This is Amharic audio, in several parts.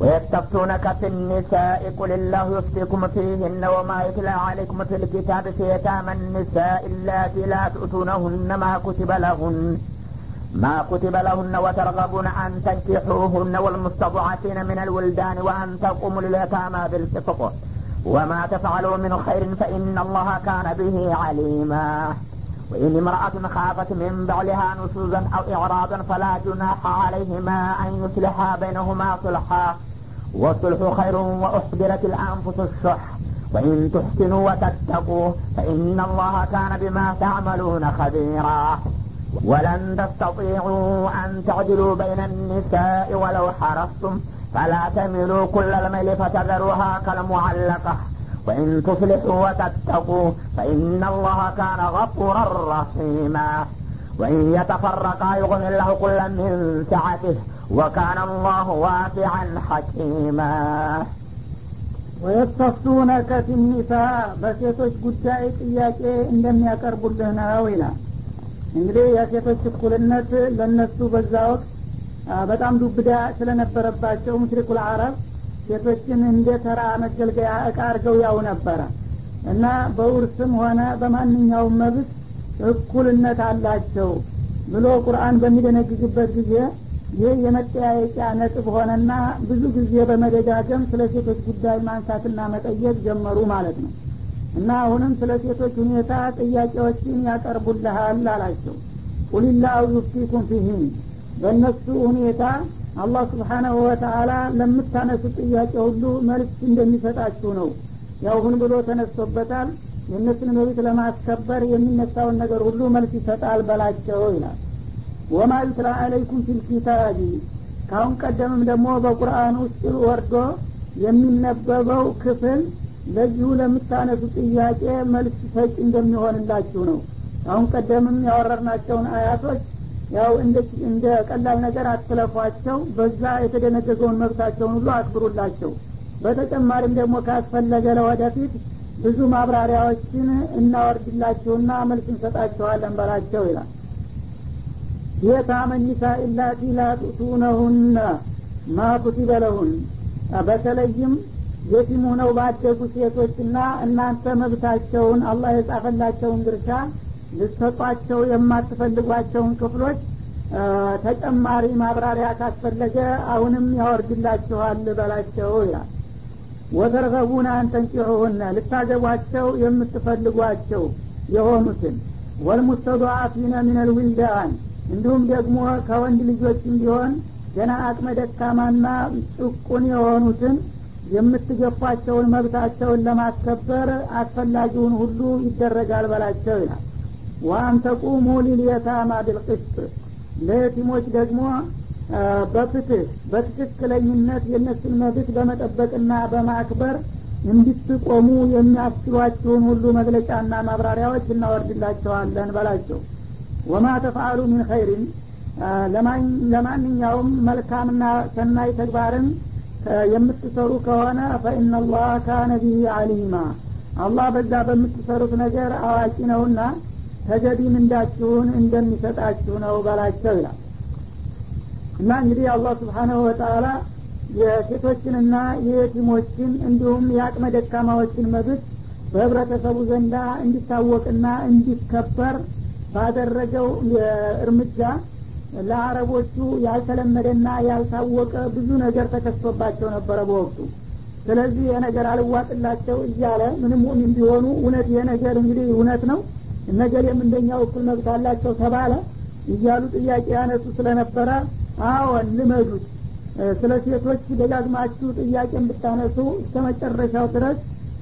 ويستفتونك في النساء قل الله يفتيكم فيهن وما يتلى عليكم في الكتاب في يتامى النساء اللاتي لا تؤتونهن ما كتب لهن. ما كتب لهن وترغبون أن تنكحوهن والمستضعفين من الولدان وأن تقوموا لليتامى بالقسط وما تفعلوا من خير فإن الله كان به عليما. وإن امرأة خافت من بعلها نشوزا أو إعراضا فلا جناح عليهما أن يصلحا بينهما صلحا. والصلح خير وأحضرت الأنفس الشح وإن تحسنوا وتتقوا فإن الله كان بما تعملون خبيرا. ولن تستطيعوا أن تعدلوا بين النساء ولو حرصتم. فلا تميلوا كل الميل فتذروها كالمعلقة. وإن تصلحوا وتتقوا فإن الله كان غفورا رحيما. وإن يتفرقا يغني الله كلا من سعته. وكان الله واسعا حكيما ወየስተፍቱነከ ፊኒሳ በሴቶች ጉዳይ ጥያቄ እንደሚያቀርቡልህ ነው ይላል እንግዲህ የሴቶች እኩልነት ለነሱ በዛ ወቅት በጣም ዱብዳ ስለነበረባቸው ሙሽሪኩል አረብ ሴቶችን እንደ ተራ መገልገያ እቃ አድርገው ያው ነበረ እና በውርስም ሆነ በማንኛውም መብት እኩልነት አላቸው ብሎ ቁርአን በሚደነግግበት ጊዜ ይህ የመጠያየቂያ ነጥብ ሆነና ብዙ ጊዜ በመደጋገም ስለ ሴቶች ጉዳይ ማንሳትና መጠየቅ ጀመሩ ማለት ነው። እና አሁንም ስለ ሴቶች ሁኔታ ጥያቄዎችን ያቀርቡልሃል አላቸው። ቁልላሁ ዩፍቲኩም ፊህን በእነሱ ሁኔታ አላህ ስብሓናሁ ወተአላ ለምታነሱት ጥያቄ ሁሉ መልስ እንደሚሰጣችሁ ነው። ያው ሁን ብሎ ተነስቶበታል። የእነሱን መብት ለማስከበር የሚነሳውን ነገር ሁሉ መልስ ይሰጣል በላቸው ይላል ወማ ዩትላ አለይኩም ፊልኪታቢ ካሁን ቀደምም ደግሞ በቁርአን ውስጥ ወርዶ የሚነበበው ክፍል ለዚሁ ለምታነሱ ጥያቄ መልስ ሰጭ እንደሚሆንላችሁ ነው። አሁን ቀደምም ያወረርናቸውን አያቶች ያው እንደ ቀላል ነገር አትለፏቸው በዛ የተደነገገውን መብታቸውን ሁሉ አክብሩላቸው። በተጨማሪም ደግሞ ካስፈለገ ለወደፊት ብዙ ማብራሪያዎችን እናወርድላችሁና መልስ እንሰጣችኋለን በላቸው ይላል የታመ ኒሳ ኢላቲ ላቱቱነሁነ ማ ኩቲበ ለሁን። በተለይም የቲም ሆነው ባደጉ ሴቶችና እናንተ መብታቸውን አላህ የጻፈላቸውን ድርሻ ልሰጧቸው የማትፈልጓቸውን ክፍሎች ተጨማሪ ማብራሪያ ካስፈለገ አሁንም ያወርድላችኋል በላቸው ይላል። ወተርገቡን አንተንቂሑሁነ ልታገቧቸው የምትፈልጓቸው የሆኑትን ወልሙስተضዓፊነ ምን ልዊልዳን እንዲሁም ደግሞ ከወንድ ልጆችም ቢሆን ገና አቅመ ደካማና ጭቁን የሆኑትን የምትገፏቸውን መብታቸውን ለማስከበር አስፈላጊውን ሁሉ ይደረጋል በላቸው ይላል። ዋን ተቁሙ ሊልየታማ ቢልቅስጥ። ለየቲሞች ደግሞ በፍትህ በትክክለኝነት የእነሱን መብት በመጠበቅና በማክበር እንድትቆሙ የሚያስችሏችሁን ሁሉ መግለጫና ማብራሪያዎች እናወርድላቸዋለን በላቸው ወማ ተፍአሉ ሚን ኸይሪን ለማንኛውም መልካምና ሰናይ ተግባርን የምትሰሩ ከሆነ ፈኢናላህ ካነ ቢሂ አሊማ አላህ በዛ በምትሰሩት ነገር አዋቂ ነውና ተገቢ ምንዳችሁን እንደሚሰጣችሁ ነው በላቸው ይላል። እና እንግዲህ አላህ ስብሓናሁ ወተአላ የሴቶችንና የየቲሞችን እንዲሁም የአቅመ ደካማዎችን መብት በህብረተሰቡ ዘንዳ እንዲታወቅና እንዲከበር ባደረገው እርምጃ ለአረቦቹ ያልተለመደና ያልታወቀ ብዙ ነገር ተከስቶባቸው ነበረ በወቅቱ። ስለዚህ የነገር አልዋጥላቸው እያለ ምንም ሙእሚን ቢሆኑ እውነት ነገር እንግዲህ እውነት ነው እነገሌም እንደኛው እኩል መብት አላቸው ተባለ እያሉ ጥያቄ ያነሱ ስለነበረ አዎን ልመዱት። ስለ ሴቶች ደጋግማችሁ ጥያቄ ብታነሱ እስከ መጨረሻው ድረስ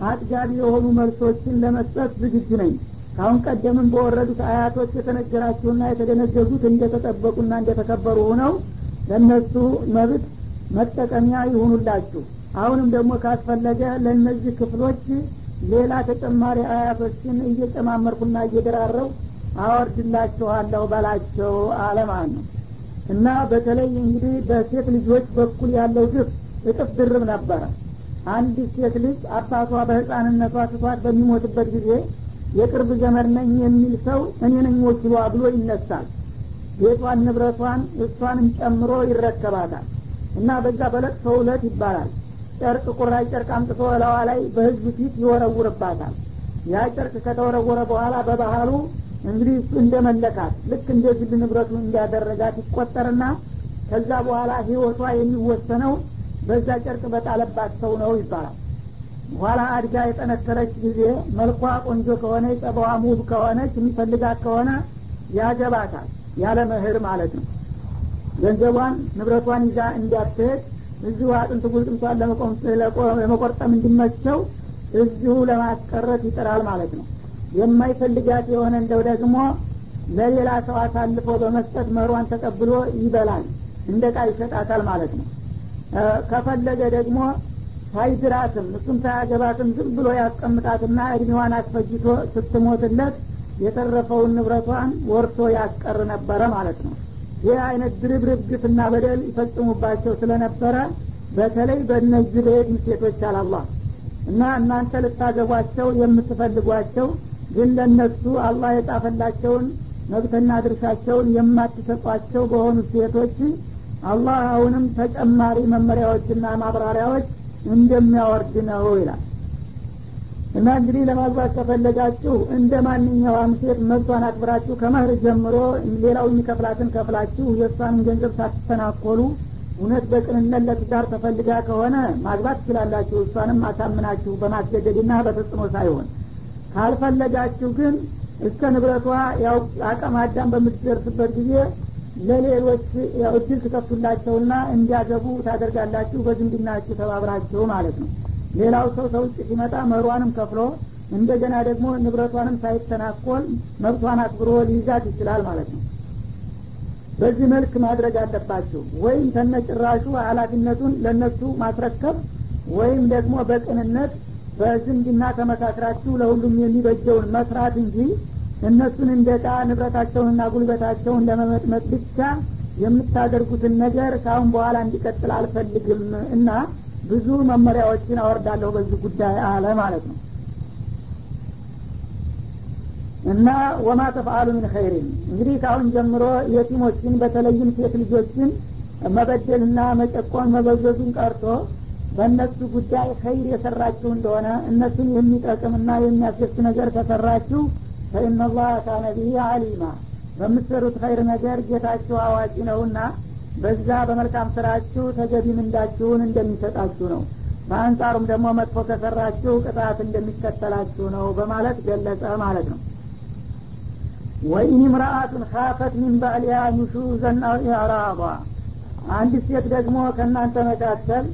አጥጋቢ የሆኑ መልሶችን ለመስጠት ዝግጁ ነኝ ካሁን ቀደምም በወረዱት አያቶች የተነገራችሁና የተደነገጉት እንደተጠበቁና እንደተከበሩ ሆነው ለእነሱ መብት መጠቀሚያ ይሁኑላችሁ። አሁንም ደግሞ ካስፈለገ ለእነዚህ ክፍሎች ሌላ ተጨማሪ አያቶችን እየጨማመርኩና እየደራረው አወርድላችኋለሁ በላቸው አለማን ነው። እና በተለይ እንግዲህ በሴት ልጆች በኩል ያለው ግፍ እጥፍ ድርብ ነበረ። አንድ ሴት ልጅ አባቷ በህፃንነቷ ትቷት በሚሞትበት ጊዜ የቅርብ ዘመድ ነኝ የሚል ሰው እኔ ነኝ ወኪሏ ብሎ ይነሳል። ቤቷን ንብረቷን እሷንም ጨምሮ ይረከባታል እና በዛ በለቅሶ ውለት ይባላል። ጨርቅ ቁራጭ ጨርቅ አምጥቶ እላዋ ላይ በህዝብ ፊት ይወረውርባታል። ያ ጨርቅ ከተወረወረ በኋላ በባህሉ እንግዲህ እሱ እንደመለካት ልክ እንደ ግል ንብረቱ እንዲያደረጋት ይቆጠርና ከዛ በኋላ ህይወቷ የሚወሰነው በዛ ጨርቅ በጣለባት ሰው ነው ይባላል ኋላ አድጋ የጠነከረች ጊዜ መልኳ ቆንጆ ከሆነ ጸባዋ ሙሉ ከሆነች የሚፈልጋት ከሆነ ያገባታል ያለ ምህር ማለት ነው። ገንዘቧን ንብረቷን ይዛ እንዲያትሄድ እዚሁ አጥንት ጉልጥምቷን ለመቆርጠም እንዲመቸው እዚሁ ለማስቀረት ይጥራል ማለት ነው። የማይፈልጋት የሆነ እንደው ደግሞ ለሌላ ሰው አሳልፎ በመስጠት መሯን ተቀብሎ ይበላል እንደ ቃ ይሸጣታል ማለት ነው። ከፈለገ ደግሞ ሳይድራትም እሱም ሳያገባትም ዝም ብሎ ያስቀምጣትና እድሜዋን አስፈጅቶ ስትሞትለት የተረፈውን ንብረቷን ወርቶ ያስቀር ነበረ ማለት ነው። ይህ አይነት ድርብርብ ግፍና በደል ይፈጽሙባቸው ስለነበረ በተለይ በእነዚህ በየትም ሴቶች አላላህ እና እናንተ ልታገቧቸው የምትፈልጓቸው ግን ለእነሱ አላህ የጻፈላቸውን መብትና ድርሻቸውን የማትሰጧቸው በሆኑ ሴቶች አላህ አሁንም ተጨማሪ መመሪያዎችና ማብራሪያዎች እንደሚያወርድ ነው ይላል። እና እንግዲህ ለማግባት ከፈለጋችሁ እንደ ማንኛውም ሴት መብቷን አክብራችሁ ከመህር ጀምሮ ሌላው የሚከፍላትን ከፍላችሁ የእሷንን ገንዘብ ሳትተናኮሉ እውነት በቅንነት ለትዳር ተፈልጋ ከሆነ ማግባት ትችላላችሁ። እሷንም አሳምናችሁ በማስገደድና በተጽዕኖ ሳይሆን። ካልፈለጋችሁ ግን እስከ ንብረቷ ያው አቀም አዳም በምትደርስበት ጊዜ ለሌሎች እድል ትከፍቱላቸውና እንዲያገቡ ታደርጋላችሁ በዝምድናችሁ ተባብራችሁ ማለት ነው። ሌላው ሰው ተውጭ ሲመጣ መሯንም ከፍሎ እንደገና ደግሞ ንብረቷንም ሳይተናኮል መብቷን አክብሮ ሊይዛት ይችላል ማለት ነው። በዚህ መልክ ማድረግ አለባችሁ። ወይም ተነጭራሹ ኃላፊነቱን ለነሱ ማስረከብ ወይም ደግሞ በቅንነት በዝምድና ተመካክራችሁ ለሁሉም የሚበጀውን መስራት እንጂ እነሱን እንደ ዕቃ ንብረታቸውንና ጉልበታቸውን ለመመጥመጥ ብቻ የምታደርጉትን ነገር ካሁን በኋላ እንዲቀጥል አልፈልግም እና ብዙ መመሪያዎችን አወርዳለሁ በዚህ ጉዳይ አለ ማለት ነው። እና ወማ ተፍአሉ ምን ኸይሪን። እንግዲህ ካሁን ጀምሮ የቲሞችን በተለይም ሴት ልጆችን መበደልና መጨቆን መበዘዙን ቀርቶ በእነሱ ጉዳይ ኸይር የሰራችሁ እንደሆነ እነሱን የሚጠቅምና የሚያስደስት ነገር ከሰራችሁ ፈኢናላህ ካነ ቢሂ አሊማ በምትሰሩት ኸይር ነገር ጌታችሁ አዋቂ ነውና በዛ በመልካም ስራችሁ ተገቢ ምንዳችሁን እንደሚሰጣችሁ ነው። በአንጻሩም ደግሞ መጥፎ ከሰራችሁ ቅጣት እንደሚከተላችሁ ነው በማለት ገለጸ ማለት ነው። ወኢን ምርአቱን ካፈት ሚን ባዕሊያ ኑሹዘን አው ኢዕራባ አንድ ሴት ደግሞ ከእናንተ መካከል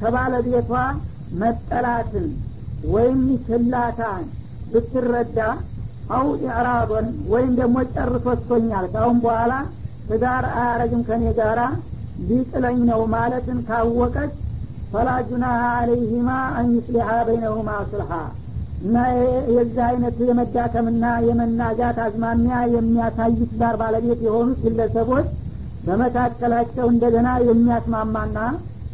ከባለቤቷ መጠላትን ወይም ችላታን ብትረዳ አው ኢዕራዶን ወይም ደግሞ ጨርሶቶኛል ካሁን በኋላ ትዳር አያረግም ከኔ ጋራ ሊጥለኝ ነው ማለትን ካወቀች ፈላ ጁናሃ አለይህማ አን ዩስሊሓ በይነሁማ ስልሓ እና የዚህ አይነት የመዳከምና የመናጋት አዝማሚያ የሚያሳይ ትዳር ባለቤት የሆኑት ግለሰቦች በመካከላቸው እንደገና የሚያስማማና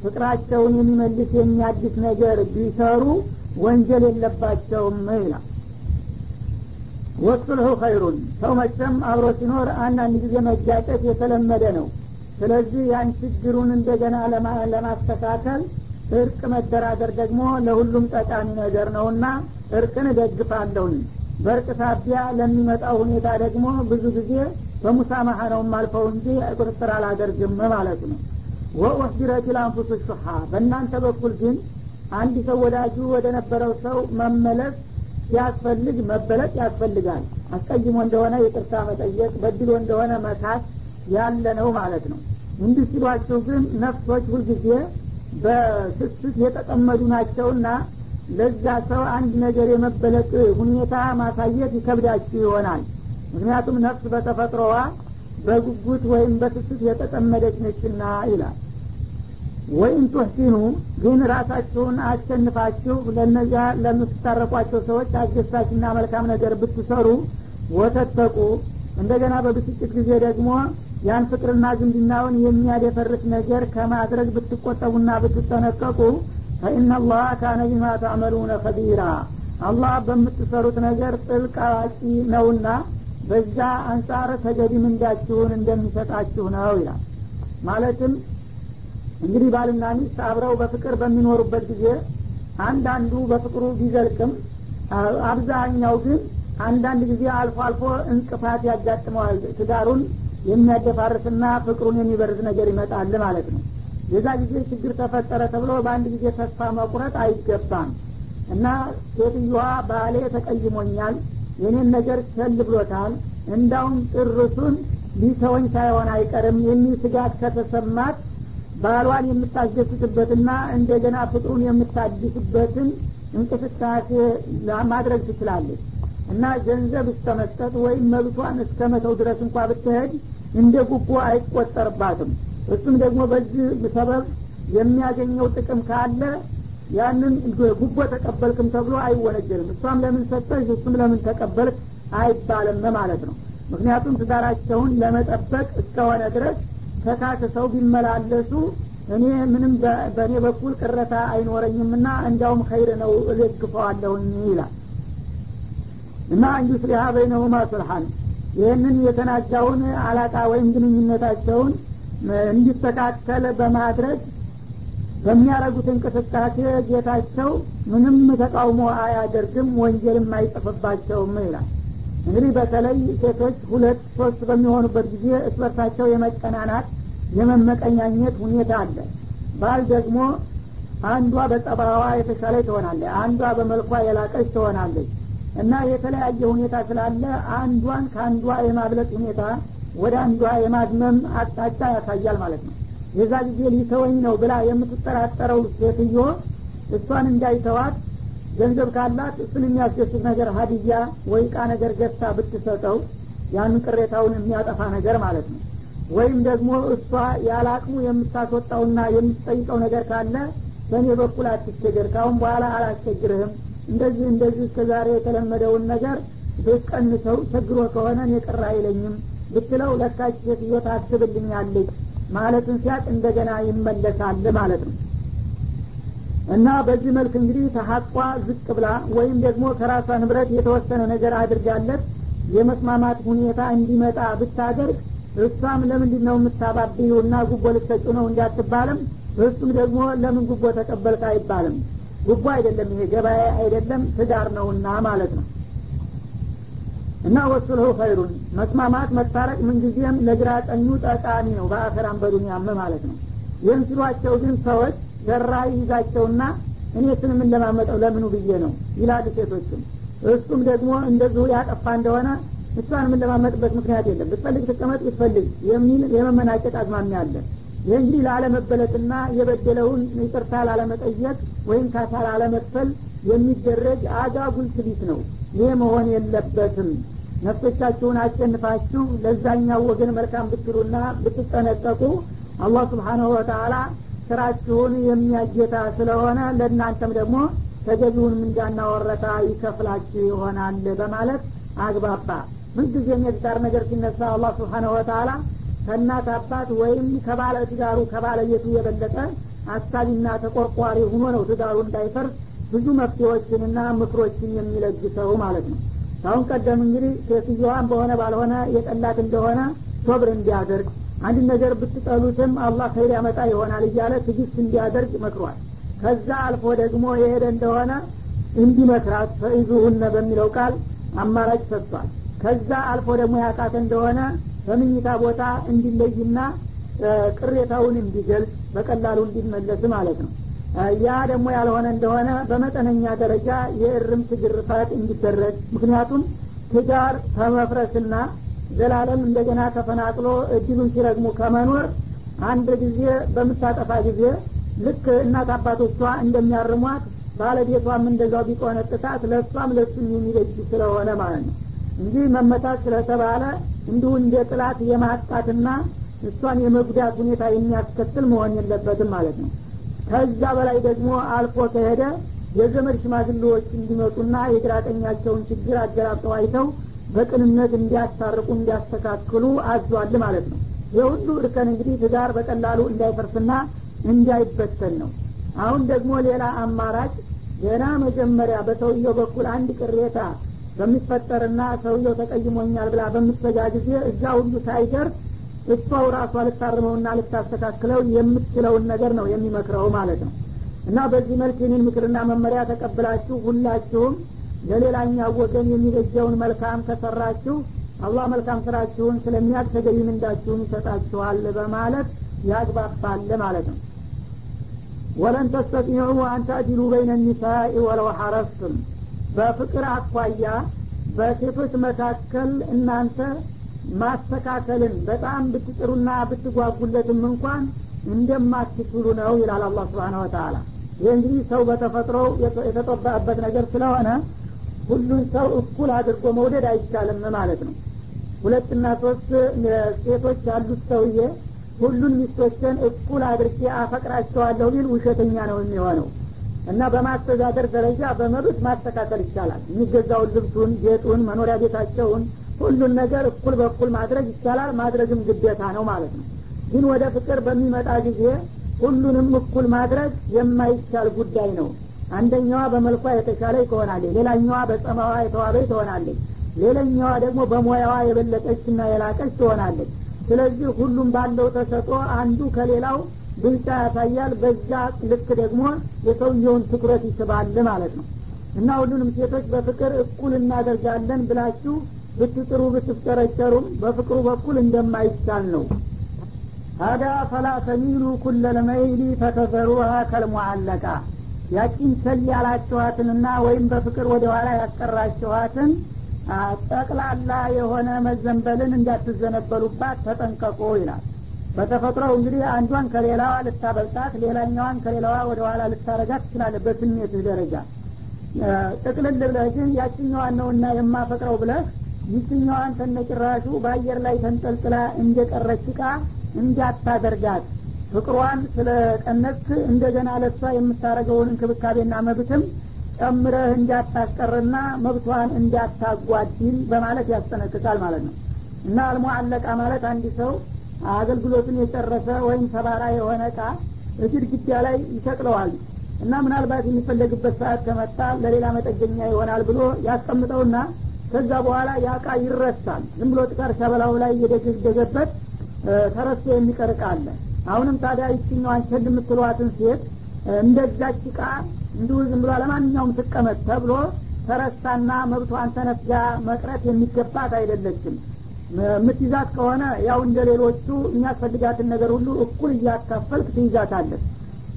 ፍቅራቸውን የሚመልስ የሚያድስ ነገር ቢሰሩ ወንጀል የለባቸውም ይላል ወሱልሁ ኸይሩን ሰው መቸም አብሮ ሲኖር አንዳንድ ጊዜ መጋጨት የተለመደ ነው። ስለዚህ ያን ችግሩን እንደገና ለማስተካከል እርቅ መደራደር ደግሞ ለሁሉም ጠቃሚ ነገር ነውና እርቅን እደግፋለሁኝ። በእርቅ ሳቢያ ለሚመጣው ሁኔታ ደግሞ ብዙ ጊዜ በሙሳማሀ ነው ማልፈው እንጂ ቁጥጥር አላደርግም ማለት ነው። ወኡሕዲረት ልአንፉሱ ሹሓ በእናንተ በኩል ግን አንድ ሰው ወዳጁ ወደ ነበረው ሰው መመለስ ሲያስፈልግ መበለጥ ያስፈልጋል። አስቀይሞ እንደሆነ ይቅርታ መጠየቅ በድሎ እንደሆነ መካት ያለ ነው ማለት ነው። እንዲህ ሲሏቸው ግን ነፍሶች ሁልጊዜ በስስት የተጠመዱ ናቸውና ለዛ ሰው አንድ ነገር የመበለጥ ሁኔታ ማሳየት ይከብዳችሁ ይሆናል። ምክንያቱም ነፍስ በተፈጥሮዋ በጉጉት ወይም በስስት የተጠመደች ነችና ይላል ወይም ቱሕሲኑ ግን ራሳችሁን አሸንፋችሁ ለነዚያ ለምትታረቋቸው ሰዎች አስደሳችና መልካም ነገር ብትሰሩ ወተተቁ። እንደገና በብስጭት ጊዜ ደግሞ ያን ፍቅርና ዝምድናውን የሚያደፈርስ ነገር ከማድረግ ብትቆጠቡና ብትጠነቀቁ ፈኢናላህ ካነ ቢማ ታዕመሉነ ከቢራ አላህ በምትሰሩት ነገር ጥልቅ አዋቂ ነውና በዛ አንጻር ተገቢ ምንዳችሁን እንደሚሰጣችሁ ነው ይላል። ማለትም እንግዲህ ባልና ሚስት አብረው በፍቅር በሚኖሩበት ጊዜ አንዳንዱ በፍቅሩ ቢዘልቅም አብዛኛው ግን አንዳንድ ጊዜ አልፎ አልፎ እንቅፋት ያጋጥመዋል። ትዳሩን የሚያደፋርስና ፍቅሩን የሚበርዝ ነገር ይመጣል ማለት ነው። የዛ ጊዜ ችግር ተፈጠረ ተብሎ በአንድ ጊዜ ተስፋ መቁረጥ አይገባም። እና ሴትዮዋ ባሌ ተቀይሞኛል የኔን ነገር ቸል ብሎታል እንዳውም ጭርሱን ሊተወኝ ሳይሆን አይቀርም የሚል ስጋት ከተሰማት ባሏን የምታስደስትበትና እንደገና ፍቅሩን የምታድስበትን እንቅስቃሴ ማድረግ ትችላለች። እና ገንዘብ እስከ መስጠት ወይም መብቷን እስከ መተው ድረስ እንኳ ብትሄድ እንደ ጉቦ አይቆጠርባትም። እሱም ደግሞ በዚህ ሰበብ የሚያገኘው ጥቅም ካለ ያንን ጉቦ ተቀበልክም ተብሎ አይወነጀልም። እሷም ለምን ሰጠች እሱም ለምን ተቀበልክ? አይባልም ማለት ነው። ምክንያቱም ትዳራቸውን ለመጠበቅ እስከሆነ ድረስ ተካክሰው ቢመላለሱ እኔ ምንም በእኔ በኩል ቅረታ አይኖረኝምና እንዲያውም ኸይር ነው እደግፈዋለሁኝ ይላል። እና እንዱስሪሃ በይነሁማ ሱልሐን ይህንን የተናጋውን አላቃ ወይም ግንኙነታቸውን እንዲስተካከል በማድረግ በሚያደረጉት እንቅስቃሴ ጌታቸው ምንም ተቃውሞ አያደርግም ወንጀልም አይጽፍባቸውም ይላል እንግዲህ በተለይ ሴቶች ሁለት ሶስት በሚሆኑበት ጊዜ እስበርሳቸው የመቀናናት የመመቀኛኘት ሁኔታ አለ። ባል ደግሞ አንዷ በጸባዋ የተሻለች ትሆናለች አንዷ በመልኳ የላቀች ትሆናለች። እና የተለያየ ሁኔታ ስላለ አንዷን ከአንዷ የማብለጥ ሁኔታ ወደ አንዷ የማዝመም አቅጣጫ ያሳያል ማለት ነው። የዛ ጊዜ ሊተወኝ ነው ብላ የምትጠራጠረው ሴትዮ እሷን እንዳይተዋት ገንዘብ ካላት እሱን የሚያስደስት ነገር ሀዲያ ወይ ቃ ነገር ገዝታ ብትሰጠው ያን ቅሬታውን የሚያጠፋ ነገር ማለት ነው። ወይም ደግሞ እሷ ያለ አቅሙ የምታስወጣውና የምትጠይቀው ነገር ካለ በእኔ በኩል አትቸገር ካሁን በኋላ አላስቸግርህም። እንደዚህ እንደዚህ እስከ ዛሬ የተለመደውን ነገር ብትቀንሰው ቸግሮ ከሆነ እኔ ቅር አይለኝም ብትለው ለካች ሴትዮ ታስብልኛለች ማለትን ሲያቅ እንደገና ይመለሳል ማለት ነው እና በዚህ መልክ እንግዲህ ተሀቋ ዝቅ ብላ ወይም ደግሞ ከራሷ ንብረት የተወሰነ ነገር አድርጋለት የመስማማት ሁኔታ እንዲመጣ ብታደርግ እሷም ለምንድን ነው የምታባብዩ እና ጉቦ ልትሰጩ ነው እንዳትባልም እሱም ደግሞ ለምን ጉቦ ተቀበልክ አይባልም። ጉቦ አይደለም ይሄ ገበያ አይደለም ትዳር ነውና ማለት ነው። እና ወሱልሁ ኸይሩን መስማማት መታረቅ ምንጊዜም ለግራ ቀኙ ጠቃሚ ነው በአኸራም በዱኒያም ማለት ነው። ሲሏቸው ግን ሰዎች ዘራ ይዛቸውና እኔ ስን የምንለማመጠው ለምኑ ብዬ ነው ይላሉ ሴቶችም እሱም ደግሞ እንደዚሁ ያጠፋ እንደሆነ እሷን የምንለማመጥበት ምክንያት የለም። ብትፈልግ ትቀመጥ ብትፈልግ የሚል የመመናጨት አዝማሚያ አለ። ይህ እንግዲህ ላለመበለጥና የበደለውን ይቅርታ ላለመጠየቅ ወይም ካሳ ላለመክፈል የሚደረግ አጋጉል ትቢት ነው። ይህ መሆን የለበትም። ነፍሶቻችሁን አሸንፋችሁ ለዛኛው ወገን መልካም ብትሉና ብትጠነቀቁ አላህ ስብሓናሁ ወተአላ ስራችሁን የሚያጌታ ስለሆነ ለእናንተም ደግሞ ተገቢውን ምንዳና ወረታ ይከፍላችሁ ይሆናል በማለት አግባባ። ምንጊዜም የትዳር ነገር ሲነሳ አላህ ስብሓናሁ ወተአላ ከእናት አባት ወይም ከባለ ትዳሩ ከባለቤቱ የበለጠ አሳቢና ተቆርቋሪ ሁኖ ነው ትዳሩ እንዳይፈርስ ብዙ መፍትሄዎችንና ምክሮችን የሚለግሰው ማለት ነው። ካሁን ቀደም እንግዲህ ሴትዮዋን በሆነ ባልሆነ የጠላት እንደሆነ ሶብር እንዲያደርግ አንድ ነገር ብትጠሉትም አላህ ኸይር ያመጣ ይሆናል እያለ ትግስት እንዲያደርግ መክሯል። ከዛ አልፎ ደግሞ የሄደ እንደሆነ እንዲመክራት ፈኢዙሁነ በሚለው ቃል አማራጭ ሰጥቷል። ከዛ አልፎ ደግሞ ያቃተ እንደሆነ በምኝታ ቦታ እንዲለይና ቅሬታውን እንዲገልጽ በቀላሉ እንዲመለስ ማለት ነው። ያ ደግሞ ያልሆነ እንደሆነ በመጠነኛ ደረጃ የእርምት ግርፋት እንዲደረግ ምክንያቱም ትዳር ከመፍረስና ዘላለም እንደገና ተፈናቅሎ እድሉን ሲረግሙ ከመኖር አንድ ጊዜ በምታጠፋ ጊዜ ልክ እናት አባቶቿ እንደሚያርሟት ባለቤቷም እንደዛው ቢቆነጥታት ለእሷም ለሱም የሚበጅ ስለሆነ ማለት ነው። እንጂ መመታት ስለተባለ እንዲሁ እንደ ጥላት የማጣትና እሷን የመጉዳት ሁኔታ የሚያስከትል መሆን የለበትም ማለት ነው። ከዛ በላይ ደግሞ አልፎ ከሄደ የዘመድ ሽማግሌዎች እንዲመጡና የግራቀኛቸውን ችግር አገላብጠው አይተው በቅንነት እንዲያስታርቁ እንዲያስተካክሉ አዟል ማለት ነው። የሁሉ እርከን እንግዲህ ትዳር በቀላሉ እንዳይፈርስና እንዳይበተን ነው። አሁን ደግሞ ሌላ አማራጭ ገና መጀመሪያ በሰውየው በኩል አንድ ቅሬታ በሚፈጠርና ሰውየው ተቀይሞኛል ብላ በምትሰጋ ጊዜ እዛ ሁሉ ሳይደርስ እሷው ራሷ ልታርመውና ልታስተካክለው የምትችለውን ነገር ነው የሚመክረው ማለት ነው። እና በዚህ መልክ ይህንን ምክርና መመሪያ ተቀብላችሁ ሁላችሁም ለሌላኛው ወገን የሚበጀውን መልካም ከሰራችሁ አላህ መልካም ስራችሁን ስለሚያቅ ተገቢ ምንዳችሁን ይሰጣችኋል በማለት ያግባባል ማለት ነው። ወለን ተስተጢዑ አን ተዕዲሉ በይነ ኒሳኢ ወለው ሐረስቱም በፍቅር አኳያ በሴቶች መካከል እናንተ ማስተካከልን በጣም ብትጥሩና ብትጓጉለትም እንኳን እንደማትችሉ ነው ይላል አላህ ስብሓን ወተላ ይህ እንግዲህ ሰው በተፈጥሮው የተጠባበት ነገር ስለሆነ ሁሉን ሰው እኩል አድርጎ መውደድ አይቻልም ማለት ነው። ሁለትና ሶስት ሴቶች ያሉት ሰውዬ ሁሉን ሚስቶችን እኩል አድርጌ አፈቅራቸዋለሁ ቢል ውሸተኛ ነው የሚሆነው። እና በማስተዳደር ደረጃ በመብት ማስተካከል ይቻላል። የሚገዛውን ልብሱን ጌጡን መኖሪያ ቤታቸውን ሁሉን ነገር እኩል በኩል ማድረግ ይቻላል። ማድረግም ግዴታ ነው ማለት ነው። ግን ወደ ፍቅር በሚመጣ ጊዜ ሁሉንም እኩል ማድረግ የማይቻል ጉዳይ ነው አንደኛዋ በመልኳ የተሻለ ትሆናለች ሌላኛዋ በጸማዋ የተዋበች ትሆናለች ሌላኛዋ ደግሞ በሙያዋ የበለጠችና የላቀች ትሆናለች። ስለዚህ ሁሉም ባለው ተሰጦ አንዱ ከሌላው ብልጫ ያሳያል። በዛ ልክ ደግሞ የሰውየውን ትኩረት ይስባል ማለት ነው። እና ሁሉንም ሴቶች በፍቅር እኩል እናደርጋለን ብላችሁ ብትጥሩ ብትፍጨረጨሩም በፍቅሩ በኩል እንደማይቻል ነው። ታዲያ ፈላ ተሚሉ ኩለ ለመይሊ ፈተዘሩሃ ከልሙዓለቃ ያቺን ቸል ያላችኋትንና ወይም በፍቅር ወደ ኋላ ያስቀራችኋትን ጠቅላላ የሆነ መዘንበልን እንዳትዘነበሉባት ተጠንቀቁ ይላል። በተፈጥሮው እንግዲህ አንዷን ከሌላዋ ልታበልጣት ሌላኛዋን ከሌላዋ ወደ ኋላ ልታረጋት ትችላለ በስሜትህ ደረጃ። ጥቅልል ብለህ ግን ያችኛዋን ነውና የማፈቅረው ብለህ ይችኛዋን ተነጭራሹ በአየር ላይ ተንጠልጥላ እንደቀረች እቃ እንዳታደርጋት ፍቅሯን ስለ ቀነስክ እንደገና ለሷ የምታደረገውን እንክብካቤና መብትም ጨምረህ እንዳታስቀርና መብቷን እንዳታጓድል በማለት ያስጠነቅቃል ማለት ነው። እና አልሙአለቃ ማለት አንድ ሰው አገልግሎትን የጨረሰ ወይም ተባራ የሆነ እቃ ግድግዳ ላይ ይሰቅለዋል እና ምናልባት የሚፈለግበት ሰዓት ከመጣ ለሌላ መጠገኛ ይሆናል ብሎ ያስቀምጠውና ከዛ በኋላ ያ እቃ ይረሳል። ዝም ብሎ ጥቀር ሸበላው ላይ እየደገደገበት ተረስቶ የሚቀር እቃ አለ አሁንም ታዲያ ይችኛዋን ቸል የምትሏትን ሴት እንደዛች እቃ እንዲሁ ዝም ብሎ ለማንኛውም ትቀመጥ ተብሎ ተረሳና መብቷን ተነፍጋ መቅረት የሚገባት አይደለችም። የምትይዛት ከሆነ ያው እንደ ሌሎቹ የሚያስፈልጋትን ነገር ሁሉ እኩል እያካፈልክ ትይዛታለች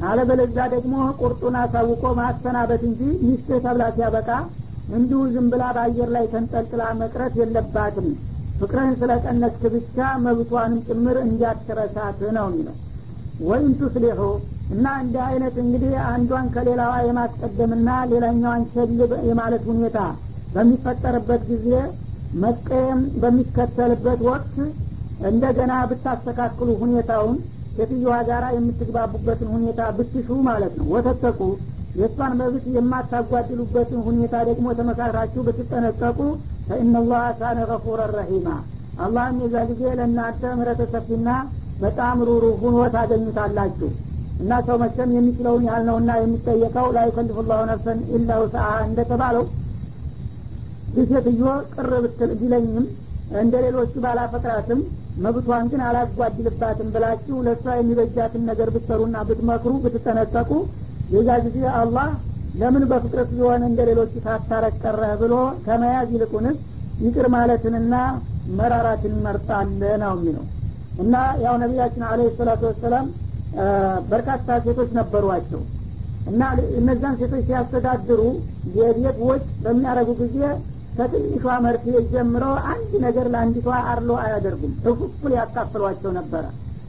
አለበለዛ ደግሞ ቁርጡን አሳውቆ ማሰናበት እንጂ ሚስትህ ተብላ ሲያበቃ እንዲሁ ዝም ብላ በአየር ላይ ተንጠልጥላ መቅረት የለባትም ፍቅርህን ስለቀነስክ ብቻ መብቷንም ጭምር እንዲያትረሳት ነው የሚለው። ወይም ቱስሊሑ እና እንዲህ አይነት እንግዲህ አንዷን ከሌላዋ የማስቀደምና ሌላኛዋን ቸል የማለት ሁኔታ በሚፈጠርበት ጊዜ መቀየም በሚከተልበት ወቅት እንደገና ብታስተካክሉ ሁኔታውን ሴትዮዋ ጋራ የምትግባቡበትን ሁኔታ ብትሹ ማለት ነው። ወተተቁ የእሷን መብት የማታጓድሉበትን ሁኔታ ደግሞ ተመካክራችሁ ብትጠነቀቁ ፈኢናላህ ካነ ገፉረ ረሒማ አላህም የዛ ጊዜ ለእናንተ ምረተ ሰፊና በጣም ሩሩ ሁኖ ታገኙታላችሁ. እና ሰው መቸም የሚችለውን ያህል ነውና የሚጠየቀው ላይከልፍ ላሁ ነፍሰን ኢላ ውስአ እንደተባለው ሴትዮ ቅር ብትል ቢለኝም እንደ ሌሎቹ ባላፈቅራትም መብቷን ግን አላጓድልባትም ብላችሁ ለእሷ የሚበጃትን ነገር ብትሰሩና ብትመክሩ ብትጠነቀቁ የዛ ጊዜ አላህ ለምን በፍቅረት ቢሆን እንደ ሌሎቹ ታታረቀረህ ብሎ ከመያዝ ይልቁንስ ይቅር ማለትንና መራራትን ይመርጣል ነው የሚለው። እና ያው ነቢያችን አለ ሰላቱ ወሰላም በርካታ ሴቶች ነበሯቸው። እና እነዛን ሴቶች ሲያስተዳድሩ የቤት ወጭ በሚያደረጉ ጊዜ ከትንሿ መርፌ ጀምሮ አንድ ነገር ለአንዲቷ አርሎ አያደርጉም። እኩል ያካፍሏቸው ነበረ።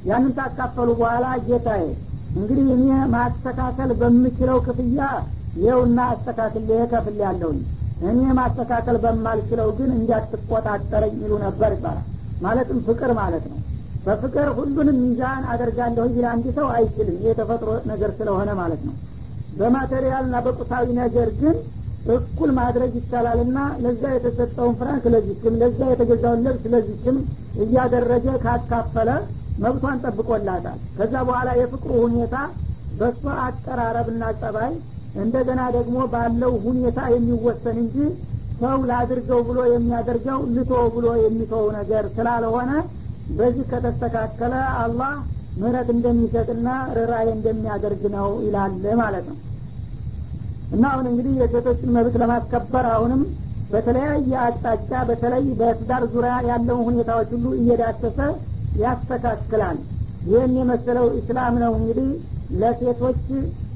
ያንን ታካፈሉ በኋላ ጌታዬ እንግዲህ እኔ ማስተካከል በምችለው ክፍያ ይኸውና አስተካክል ከፍል ያለውኝ እኔ ማስተካከል በማልችለው ግን እንዲያትቆጣጠረኝ ይሉ ነበር ይባላል። ማለትም ፍቅር ማለት ነው። በፍቅር ሁሉንም ሚዛን አደርጋለሁ ይል አንድ ሰው አይችልም። የተፈጥሮ ነገር ስለሆነ ማለት ነው። በማቴሪያልና በቁሳዊ ነገር ግን እኩል ማድረግ ይቻላልና ለዛ የተሰጠውን ፍራንክ ለዚችም ለዛ የተገዛውን ልብስ ለዚችም እያደረገ ካካፈለ መብቷን ጠብቆላታል። ከዛ በኋላ የፍቅሩ ሁኔታ በእሷ አቀራረብና ጸባይ እንደገና ደግሞ ባለው ሁኔታ የሚወሰን እንጂ ሰው ላድርገው ብሎ የሚያደርገው ልቶ ብሎ የሚተው ነገር ስላልሆነ በዚህ ከተስተካከለ አላህ ምህረት እንደሚሰጥና ርራይ እንደሚያደርግ ነው ይላል ማለት ነው። እና አሁን እንግዲህ የሴቶችን መብት ለማስከበር አሁንም በተለያየ አቅጣጫ በተለይ በትዳር ዙሪያ ያለውን ሁኔታዎች ሁሉ እየዳሰሰ ያስተካክላል። ይህን የመሰለው ኢስላም ነው እንግዲህ ለሴቶች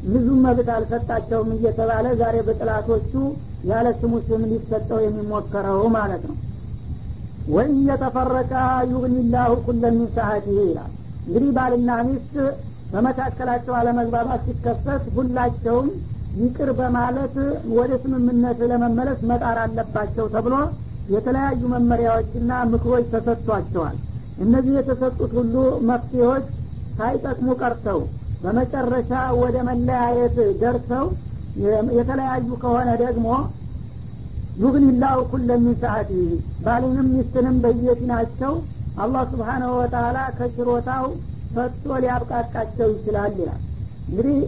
ብዙ መብት አልሰጣቸውም እየተባለ ዛሬ በጥላቶቹ ያለ ስሙ ስም ሊሰጠው የሚሞከረው ማለት ነው። ወይን የተፈረቃ ዩግኒላሁ ኩለ ሚን ይላል። እንግዲህ ባልና ሚስት በመካከላቸው አለመግባባት ሲከሰት ሁላቸውም ይቅር በማለት ወደ ስምምነት ለመመለስ መጣር አለባቸው ተብሎ የተለያዩ መመሪያዎችና ምክሮች ተሰጥቷቸዋል። እነዚህ የተሰጡት ሁሉ መፍትሄዎች ሳይጠቅሙ ቀርተው በመጨረሻ ወደ መለያየት ደርሰው የተለያዩ ከሆነ ደግሞ ዩግኒላሁ ኩለ ሚን ሰዓቲ ባልንም ሚስትንም በየፊናቸው አላህ ስብሓናሁ ወተላ ከችሮታው ሰጥቶ ሊያብቃቃቸው ይችላል ይላል። እንግዲህ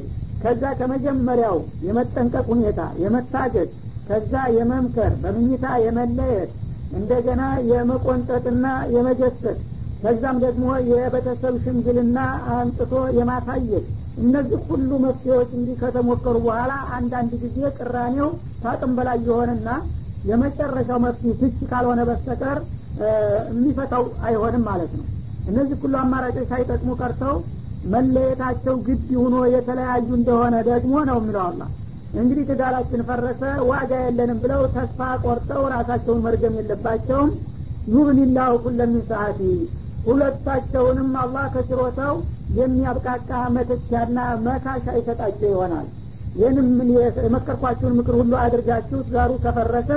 ከዛ ከመጀመሪያው የመጠንቀቅ ሁኔታ የመታገድ ከዛ የመምከር በምኝታ የመለየት እንደገና የመቆንጠጥና የመገሰጥ ከዛም ደግሞ የቤተሰብ ሽምግልና አንጥቶ የማሳየት። እነዚህ ሁሉ መፍትሄዎች እንዲህ ከተሞከሩ በኋላ አንዳንድ ጊዜ ቅራኔው ታቅም በላይ የሆነና የመጨረሻው መፍትሄ ፍች ካልሆነ በስተቀር የሚፈታው አይሆንም ማለት ነው። እነዚህ ሁሉ አማራጮች ሳይጠቅሙ ቀርተው መለየታቸው ግድ ሁኖ የተለያዩ እንደሆነ ደግሞ ነው የሚለው አላ እንግዲህ ትዳራችን ፈረሰ ዋጋ የለንም ብለው ተስፋ ቆርጠው ራሳቸውን መርገም የለባቸውም። ዩብኒላሁ ኩለ ሚን ሰዓቲ ሁለታቸውንም አላህ ከችሮታው የሚያብቃቃ መተኪያና መካሻ ይሰጣቸው ይሆናል። ይህንም የመከርኳችሁን ምክር ሁሉ አድርጋችሁ ትዳሩ ከፈረሰ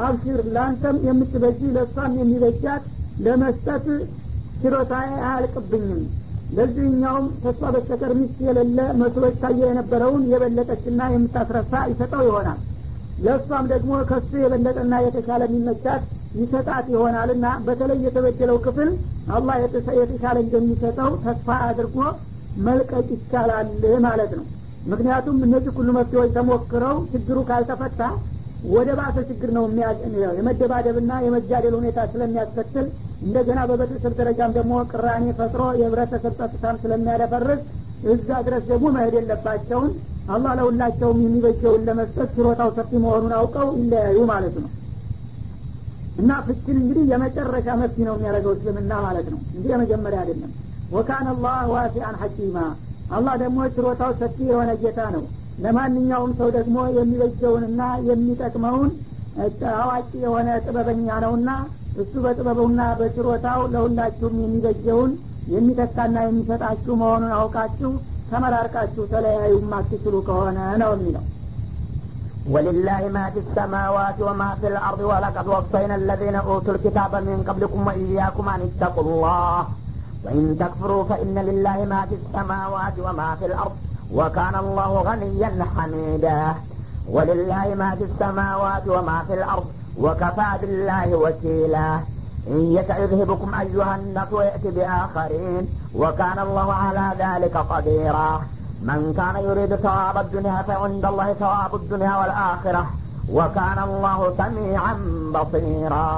አብሽር ለአንተም የምትበጅ ለእሷም የሚበጃት ለመስጠት ችሮታዬ አያልቅብኝም። ለዚህኛውም ተስፋ በስተቀር ሚስት የሌለ መስሎ ይታየ የነበረውን የበለጠችና የምታስረሳ ይሰጠው ይሆናል። ለእሷም ደግሞ ከሱ የበለጠና የተሻለ የሚመቻት ይሰጣት ይሆናልና በተለይ የተበደለው ክፍል አላህ የተሻለ እንደሚሰጠው ተስፋ አድርጎ መልቀቅ ይቻላል ማለት ነው። ምክንያቱም እነዚህ ሁሉ መፍትሄዎች ተሞክረው ችግሩ ካልተፈታ ወደ ባሰ ችግር ነው የመደባደብና የመጃደል ሁኔታ ስለሚያስከትል እንደገና በቤተሰብ ደረጃም ደግሞ ቅራኔ ፈጥሮ የህብረተሰብ ጸጥታም ስለሚያደፈርስ እዛ ድረስ ደግሞ መሄድ የለባቸውን አላህ ለሁላቸውም የሚበጀውን ለመስጠት ችሮታው ሰፊ መሆኑን አውቀው ይለያዩ ማለት ነው እና ፍችን እንግዲህ የመጨረሻ መፍትሄ ነው የሚያደርገው እስልምና ማለት ነው። እንጂ የመጀመሪያ አይደለም። ወካን አላህ ዋሲአን ሐኪማ። አላህ ደግሞ ችሮታው ሰፊ የሆነ ጌታ ነው። ለማንኛውም ሰው ደግሞ የሚበጀውንና የሚጠቅመውን አዋቂ የሆነ ጥበበኛ ነውና እሱ በጥበቡና በችሮታው ለሁላችሁም የሚበጀውን የሚተካና የሚሰጣችሁ መሆኑን አውቃችሁ ተመራርቃችሁ ተለያዩ ማትችሉ ከሆነ ነው የሚለው ولله ما في السماوات وما في الأرض ولقد وصينا الذين أوتوا الكتاب من قبلكم وإياكم أن اتقوا الله. وإن تكفروا فإن لله ما في السماوات وما في الأرض وكان الله غنيا حميدا. ولله ما في السماوات وما في الأرض وكفى بالله وكيلا. إن يشأ يذهبكم أيها الناس ويأتي بآخرين وكان الله على ذلك قديرا. من كان يريد ثواب الدنيا فعند الله ثواب الدنيا والآخرة وكان الله سميعا بصيرا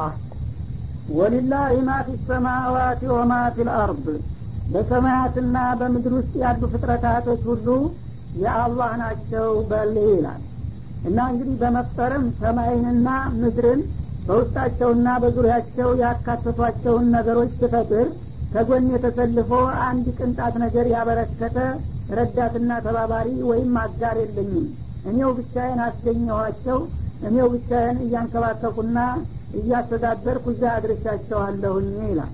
ولله ما في السماوات وما في الأرض በሰማያትና በምድር ውስጥ ያሉ ፍጥረታቶች ሁሉ የአላህ ናቸው በል ይላል እና እንግዲህ በመፍጠርም ሰማይንና ምድርን በውስጣቸውና በዙሪያቸው ያካተቷቸውን ነገሮች ስፈጥር ከጎን የተሰልፎ አንድ ቅንጣት ነገር ያበረከተ ረዳትና ተባባሪ ወይም አጋር የለኝም። እኔው ብቻዬን አስገኘኋቸው እኔው ብቻዬን እያንከባከኩና እያስተዳደርኩ እዛ አድርሻቸዋለሁኝ ይላል።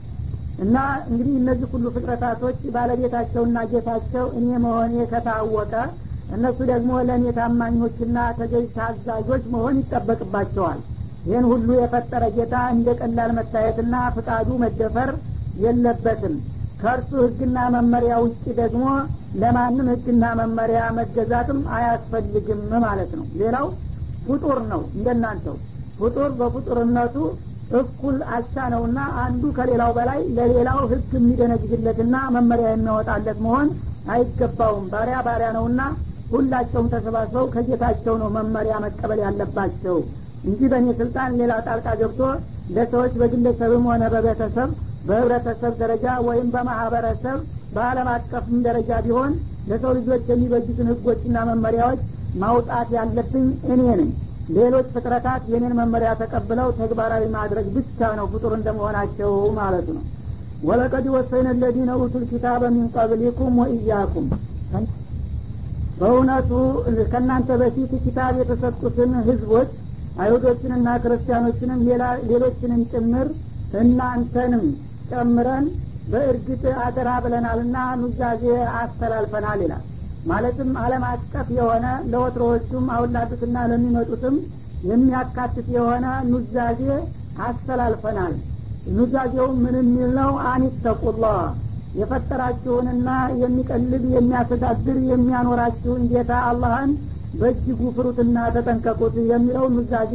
እና እንግዲህ እነዚህ ሁሉ ፍጥረታቶች ባለቤታቸውና ጌታቸው እኔ መሆኔ ከታወቀ እነሱ ደግሞ ለእኔ ታማኞችና ተገዥ ታዛዦች መሆን ይጠበቅባቸዋል። ይህን ሁሉ የፈጠረ ጌታ እንደ ቀላል መታየትና ፍቃዱ መደፈር የለበትም ከእርሱ ህግና መመሪያ ውጭ ደግሞ ለማንም ህግና መመሪያ መገዛትም አያስፈልግም ማለት ነው። ሌላው ፍጡር ነው እንደናንተው። ፍጡር በፍጡርነቱ እኩል አቻ ነውና አንዱ ከሌላው በላይ ለሌላው ህግ የሚደነግግለትና መመሪያ የሚያወጣለት መሆን አይገባውም። ባሪያ ባሪያ ነውና ሁላቸውም ተሰባስበው ከጌታቸው ነው መመሪያ መቀበል ያለባቸው። እንጂ በእኔ ስልጣን ሌላ ጣልቃ ገብቶ ለሰዎች በግለሰብም ሆነ በቤተሰብ በህብረተሰብ ደረጃ ወይም በማህበረሰብ በአለም አቀፍም ደረጃ ቢሆን ለሰው ልጆች የሚበጁትን ህጎችና መመሪያዎች ማውጣት ያለብኝ እኔ ነኝ። ሌሎች ፍጥረታት የኔን መመሪያ ተቀብለው ተግባራዊ ማድረግ ብቻ ነው ፍጡር እንደመሆናቸው ማለት ነው። ወለቀድ ወሰይነ ለዚነ ኡቱል ኪታበ ሚን ቀብሊኩም ወኢያኩም። በእውነቱ ከእናንተ በፊት ኪታብ የተሰጡትን ህዝቦች አይሁዶችንና ክርስቲያኖችንም ሌሎችንም ጭምር እናንተንም ጨምረን በእርግጥ አደራ ብለናልና ኑዛዜ አስተላልፈናል ይላል። ማለትም አለም አቀፍ የሆነ ለወትሮዎቹም አሁን ላሉትና ለሚመጡትም የሚያካትት የሆነ ኑዛዜ አስተላልፈናል። ኑዛዜው ምን የሚል ነው? አኒተቁላህ የፈጠራችሁንና የሚቀልብ የሚያስተዳድር የሚያኖራችሁን ጌታ አላህን በእጅጉ ፍሩትና ተጠንቀቁት የሚለው ኑዛዜ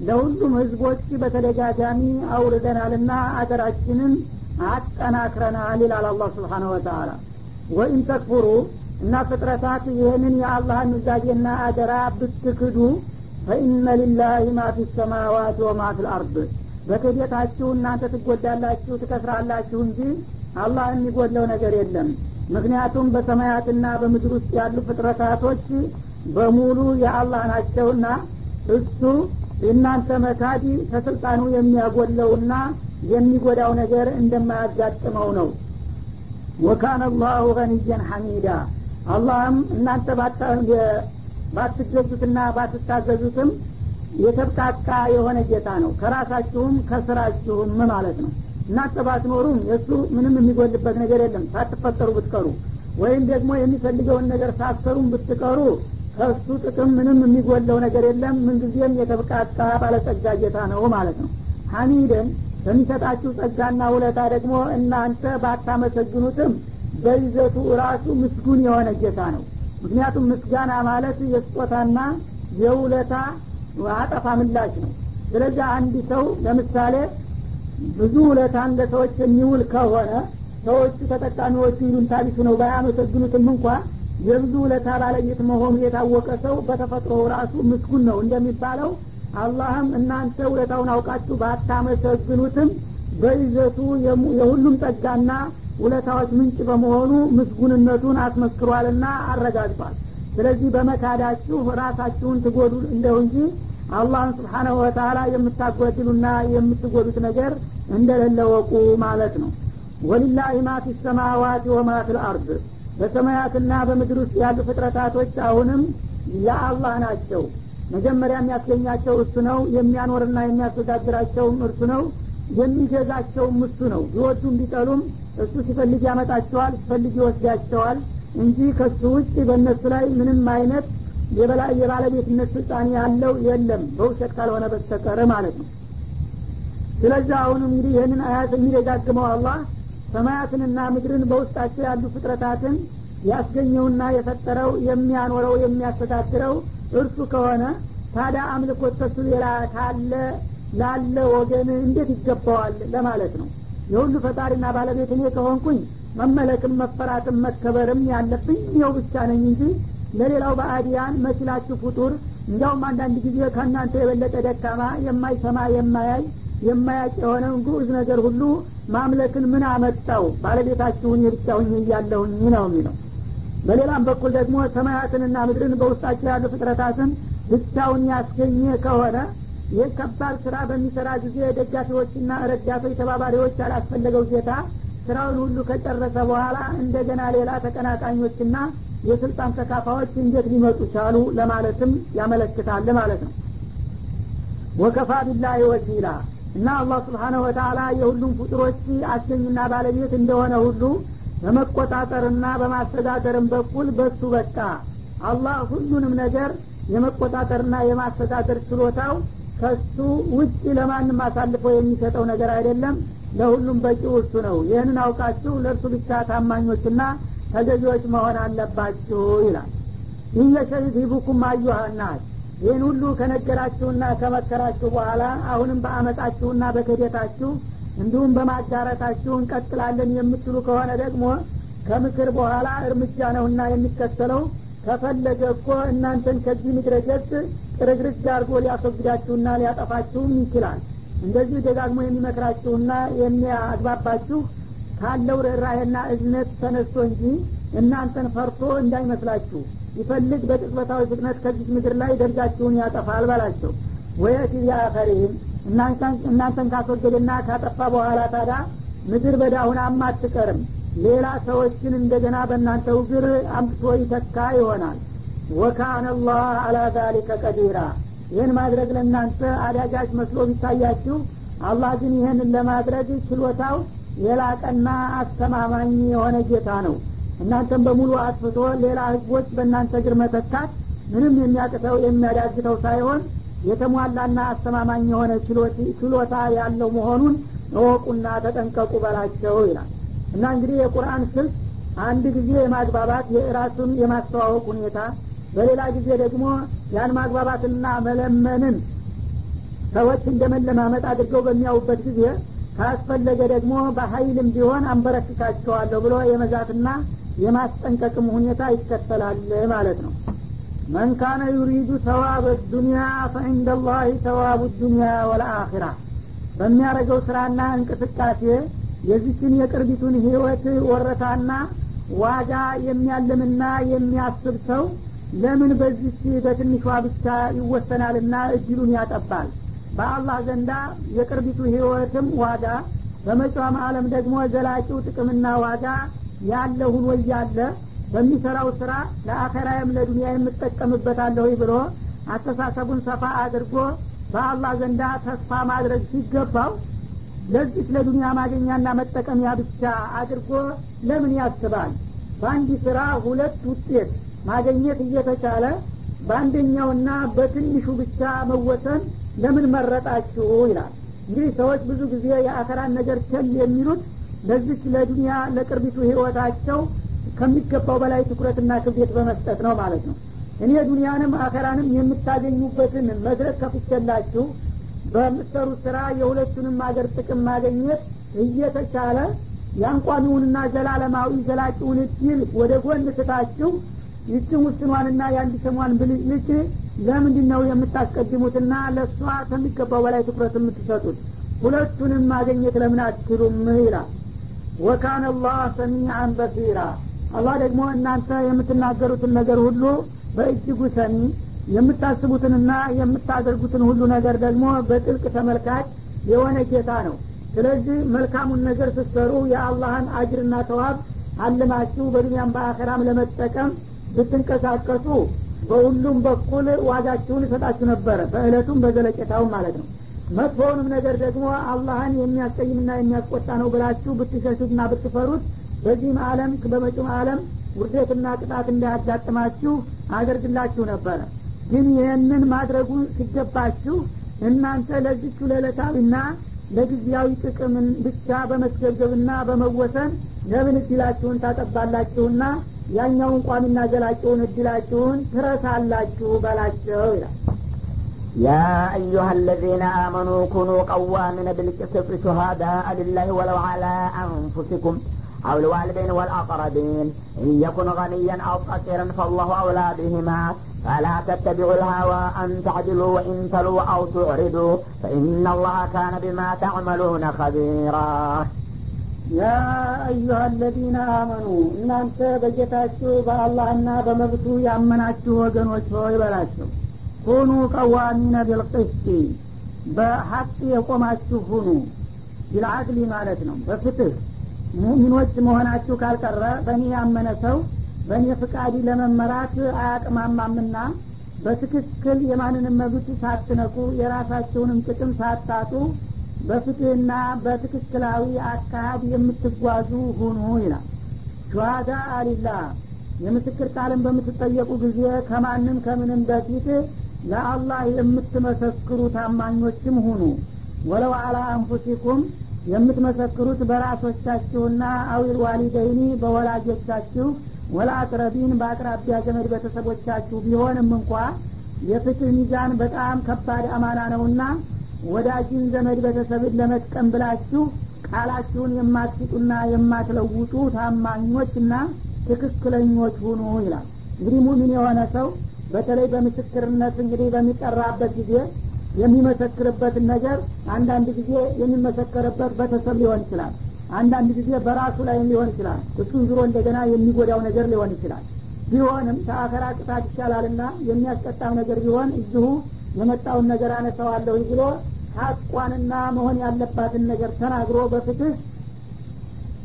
ለሁሉም ህዝቦች በተደጋጋሚ አውርደናልና አገራችንን አጠናክረናል ይላል አላህ ስብሓነ ወተአላ ወኢን ተክፉሩ እና ፍጥረታት ይህንን የአላህን ኑዛዜና አደራ ብትክዱ ፈኢነ ሊላህ ማ ፊ ሰማዋት ወማ ፊ ልአርድ በክህደታችሁ እናንተ ትጎዳላችሁ ትከስራላችሁ እንጂ አላህ የሚጎድለው ነገር የለም። ምክንያቱም በሰማያትና በምድር ውስጥ ያሉ ፍጥረታቶች በሙሉ የአላህ ናቸውና እሱ እናንተ መካዲ ከስልጣኑ የሚያጎለውና የሚጎዳው ነገር እንደማያጋጥመው ነው። ወካነ አላሁ ገኒየን ሐሚዳ። አላህም እናንተ ባትገዙትና ባትታዘዙትም የተብቃቃ የሆነ ጌታ ነው። ከራሳችሁም ከስራችሁም ማለት ነው። እናንተ ባትኖሩም የእሱ ምንም የሚጎልበት ነገር የለም። ሳትፈጠሩ ብትቀሩ ወይም ደግሞ የሚፈልገውን ነገር ሳትሰሩም ብትቀሩ ከእሱ ጥቅም ምንም የሚጎለው ነገር የለም። ምንጊዜም የተብቃቃ ባለጸጋ ጌታ ነው ማለት ነው። ሐሚድን በሚሰጣችሁ ጸጋና ውለታ ደግሞ እናንተ ባታመሰግኑትም በይዘቱ ራሱ ምስጉን የሆነ ጌታ ነው። ምክንያቱም ምስጋና ማለት የስጦታና የውለታ አጠፋ ምላሽ ነው። ስለዚህ አንድ ሰው ለምሳሌ ብዙ ውለታን ለሰዎች የሚውል ከሆነ ሰዎቹ ተጠቃሚዎቹ ይሉንታ ቢሱ ነው ባያመሰግኑትም እንኳ የብዙ ውለታ ባለቤት መሆኑ የታወቀ ሰው በተፈጥሮ ራሱ ምስጉን ነው እንደሚባለው። አላህም እናንተ ውለታውን አውቃችሁ ባታመሰግኑትም በይዘቱ የሁሉም ጸጋና ውለታዎች ምንጭ በመሆኑ ምስጉንነቱን አስመስክሯልና አረጋግጧል። ስለዚህ በመካዳችሁ ራሳችሁን ትጎዱ እንደው እንጂ አላህን ስብሓናሁ ወተላ የምታጓድሉና የምትጎዱት ነገር እንደሌለ ወቁ ማለት ነው። ወሊላህ ማ ፊ ሰማዋት ወማ ፊ በሰማያትና በምድር ውስጥ ያሉ ፍጥረታቶች አሁንም የአላህ ናቸው። መጀመሪያ የሚያስገኛቸው እሱ ነው የሚያኖርና የሚያስተዳድራቸውም እርሱ ነው የሚገዛቸውም እሱ ነው። ቢወዱም ቢጠሉም እሱ ሲፈልግ ያመጣቸዋል ሲፈልግ ይወስዳቸዋል እንጂ ከሱ ውጭ በእነሱ ላይ ምንም አይነት የባለቤትነት ስልጣን ያለው የለም በውሸት ካልሆነ በስተቀር ማለት ነው። ስለዚህ አሁን እንግዲህ ይህንን አያት የሚደጋግመው አላህ ሰማያትንና ምድርን በውስጣቸው ያሉ ፍጥረታትን ያስገኘውና የፈጠረው የሚያኖረው የሚያስተዳድረው እርሱ ከሆነ ታዲያ አምልኮት ከሱ ሌላ ካለ ላለ ወገን እንዴት ይገባዋል ለማለት ነው። የሁሉ ፈጣሪና ባለቤት እኔ ከሆንኩኝ መመለክም መፈራትም መከበርም ያለብኝ ይኸው ብቻ ነኝ እንጂ ለሌላው በአዲያን መችላችሁ ፍጡር እንዲያውም አንዳንድ ጊዜ ከእናንተ የበለጠ ደካማ የማይሰማ የማያይ የማያጭ የሆነውን ግዑዝ ነገር ሁሉ ማምለክን ምን አመጣው? ባለቤታችሁን የብቻሁኝ እያለሁኝ ነው የሚለው። በሌላም በኩል ደግሞ ሰማያትንና ምድርን በውስጣቸው ያሉ ፍጥረታትን ብቻውን ያስገኘ ከሆነ ይህ ከባድ ስራ በሚሰራ ጊዜ ደጋፊዎችና ረዳቶች ተባባሪዎች ያላስፈለገው ጌታ ስራውን ሁሉ ከጨረሰ በኋላ እንደገና ሌላ ተቀናቃኞችና የስልጣን ተካፋዮች እንዴት ሊመጡ ቻሉ ለማለትም ያመለክታል ማለት ነው። ወከፋ ቢላሂ ወኪላ እና አላህ ስብሓነሁ ወተላ የሁሉም ፍጡሮች አስገኝና ባለቤት እንደሆነ ሁሉ በመቆጣጠርና በማስተዳደርም በኩል በሱ በቃ። አላህ ሁሉንም ነገር የመቆጣጠርና የማስተዳደር ችሎታው ከሱ ውጭ ለማንም አሳልፎ የሚሰጠው ነገር አይደለም። ለሁሉም በቂው እሱ ነው። ይህንን አውቃችሁ ለእርሱ ብቻ ታማኞችና ተገዢዎች መሆን አለባችሁ ይላል። ይህ የሸሂድ ሂቡኩም አዩሃናት ይህን ሁሉ ከነገራችሁና ከመከራችሁ በኋላ አሁንም በአመጣችሁና በክህደታችሁ እንዲሁም በማጋረታችሁ እንቀጥላለን የምትሉ ከሆነ ደግሞ ከምክር በኋላ እርምጃ ነውና የሚከተለው ከፈለገ እኮ እናንተን ከዚህ ምድረ ገጽ ጥርግርግ አድርጎ ሊያስወግዳችሁና ሊያጠፋችሁም ይችላል። እንደዚህ ደጋግሞ የሚመክራችሁና የሚያግባባችሁ ካለው ርኅራሄና እዝነት ተነስቶ እንጂ እናንተን ፈርቶ እንዳይመስላችሁ ይፈልግ በቅጽበታዊ ፍጥነት ከዚህ ምድር ላይ ደርጋችሁን ያጠፋል በላቸው። ወየቲ ቢአኸሪህም እናንተን ካስወገደና ካጠፋ በኋላ ታዳ ምድር በዳሁናም አትቀርም ሌላ ሰዎችን እንደገና በእናንተ እግር አምጥቶ ይተካ ይሆናል። ወካነ ላህ አላ ዛሊከ ቀዲራ። ይህን ማድረግ ለእናንተ አዳጋች መስሎ ቢታያችሁ አላህ ግን ይህንን ለማድረግ ችሎታው የላቀና አስተማማኝ የሆነ ጌታ ነው እናንተን በሙሉ አጥፍቶ ሌላ ህዝቦች በእናንተ እግር መተካት ምንም የሚያቅተው የሚያዳግተው ሳይሆን የተሟላና አስተማማኝ የሆነ ችሎታ ያለው መሆኑን እወቁና ተጠንቀቁ በላቸው ይላል። እና እንግዲህ የቁርአን ስልት አንድ ጊዜ የማግባባት የራሱን የማስተዋወቅ ሁኔታ በሌላ ጊዜ ደግሞ ያን ማግባባትና መለመንን ሰዎች እንደ መለማመጥ አድርገው በሚያውበት ጊዜ ካስፈለገ ደግሞ በሀይልም ቢሆን አንበረክካቸዋለሁ ብሎ የመዛትና የማስጠንቀቅም ሁኔታ ይከተላል ማለት ነው። መን ካነ ዩሪዱ ተዋብ ዱኒያ ፈዕንደ ላህ ተዋቡ ዱኒያ ወልአኪራ በሚያደረገው ስራና እንቅስቃሴ የዚችን የቅርቢቱን ህይወት ወረታና ዋጋ የሚያልምና የሚያስብ ሰው ለምን በዚች በትንሿ ብቻ ይወሰናልና እድሉን ያጠባል በአላህ ዘንዳ የቅርቢቱ ህይወትም ዋጋ በመጫም አለም ደግሞ ዘላቂው ጥቅምና ዋጋ ያለ ሁኖ እያለ በሚሰራው ስራ ለአኸራየም ለዱንያ የምጠቀምበታለሁ ብሎ አስተሳሰቡን ሰፋ አድርጎ በአላህ ዘንዳ ተስፋ ማድረግ ሲገባው ለዚህ ለዱንያ ማገኛና መጠቀሚያ ብቻ አድርጎ ለምን ያስባል? በአንድ ስራ ሁለት ውጤት ማገኘት እየተቻለ በአንደኛውና በትንሹ ብቻ መወሰን ለምን መረጣችሁ? ይላል። እንግዲህ ሰዎች ብዙ ጊዜ የአኸራን ነገር ቸል የሚሉት ለዚች ለዱንያ ለቅርቢቱ ህይወታቸው ከሚገባው በላይ ትኩረትና ክብደት በመስጠት ነው ማለት ነው። እኔ ዱንያንም አኸራንም የምታገኙበትን መድረክ ከፍቼላችሁ በምትሰሩት ስራ የሁለቱንም ሀገር ጥቅም ማግኘት እየተቻለ ያንቋሚውንና ዘላለማዊ ዘላቂውን እድል ወደ ጎን ትታችሁ ይችን ውስኗንና የአንድ ሰሟን ብልጭልጭ ለምንድን ነው የምታስቀድሙትና ለእሷ ከሚገባው በላይ ትኩረት የምትሰጡት? ሁለቱንም ማገኘት ለምን አትችሉም? ይላል። ወካነ አላህ ሰሚዓን በሲራ። አላህ ደግሞ እናንተ የምትናገሩትን ነገር ሁሉ በእጅጉ ሰሚ የምታስቡትንና የምታደርጉትን ሁሉ ነገር ደግሞ በጥልቅ ተመልካች የሆነ ጌታ ነው። ስለዚህ መልካሙን ነገር ስትሰሩ የአላህን አጅርና ተዋብ አልማችሁ በዱኒያም በአኸራም ለመጠቀም ብትንቀሳቀሱ በሁሉም በኩል ዋጋችሁን ይሰጣችሁ ነበረ። በእለቱም በዘለቄታውም ማለት ነው። መጥፎውንም ነገር ደግሞ አላህን የሚያስቀይምና የሚያስቆጣ ነው ብላችሁ ብትሸሹትና ብትፈሩት በዚህም አለም በመጪም አለም ውርደትና ቅጣት እንዳያጋጥማችሁ አደርግላችሁ ነበረ። ግን ይህንን ማድረጉ ሲገባችሁ እናንተ ለዚቹ ለዕለታዊና ለጊዜያዊ ጥቅምን ብቻ በመስገብገብና በመወሰን ለምን እድላችሁን ታጠባላችሁና ያኛውን ቋሚና ዘላቂውን እድላችሁን ትረሳላችሁ በላቸው ይላል يا أيها الذين آمنوا كونوا قوامين بالقسط شهداء لله ولو على أنفسكم أو الوالدين والأقربين إن يكن غنيا أو فقيرا فالله أولى بهما فلا تتبعوا الهوى أن تعدلوا وإن تلوا أو تعرضوا فإن الله كان بما تعملون خبيرا ያ አዩሀ አለዚነ አመኑ እናንተ በጌታችሁ በአላህና በመብቱ ያመናችሁ ወገኖች ሆይ በላቸው። ሁኑ ቀዋሚነ ቢልቅስቲ በሀቅ የቆማችሁ ሁኑ። ቢልአድሊ ማለት ነው በፍትህ። ሙሚኖች መሆናችሁ ካልቀረ በእኔ ያመነ ሰው በእኔ ፍቃድ ለመመራት አያቅማማምና በትክክል የማንንም መብት ሳትነኩ የራሳቸውንም ጥቅም ሳታጡ በፍትህና በትክክላዊ አካሄድ የምትጓዙ ሁኑ ይላል። ሸዋዳ አሊላ የምስክር ቃልን በምትጠየቁ ጊዜ ከማንም ከምንም በፊት ለአላህ የምትመሰክሩ ታማኞችም ሁኑ። ወለው አላ አንፉሲኩም የምትመሰክሩት በራሶቻችሁና አዊል ዋሊደይኒ በወላጆቻችሁ ወለአቅረቢን በአቅራቢያ ዘመድ ቤተሰቦቻችሁ ቢሆንም እንኳ የፍትህ ሚዛን በጣም ከባድ አማና ነውና ወዳጅን ዘመድ ቤተሰብን ለመጥቀም ብላችሁ ቃላችሁን የማትስጡና የማትለውጡ ታማኞችና ትክክለኞች ሁኑ ይላል። እንግዲህ ሙሚን የሆነ ሰው በተለይ በምስክርነት እንግዲህ በሚጠራበት ጊዜ የሚመሰክርበትን ነገር አንዳንድ ጊዜ የሚመሰከርበት ቤተሰብ ሊሆን ይችላል። አንዳንድ ጊዜ በራሱ ላይም ሊሆን ይችላል። እሱን ዙሮ እንደገና የሚጎዳው ነገር ሊሆን ይችላል። ቢሆንም ከአኸራ ቅጣት ይሻላልና የሚያስቀጣም ነገር ቢሆን እዚሁ የመጣውን ነገር አነሳዋለሁ ብሎ ሀቋንና መሆን ያለባትን ነገር ተናግሮ በፍትህ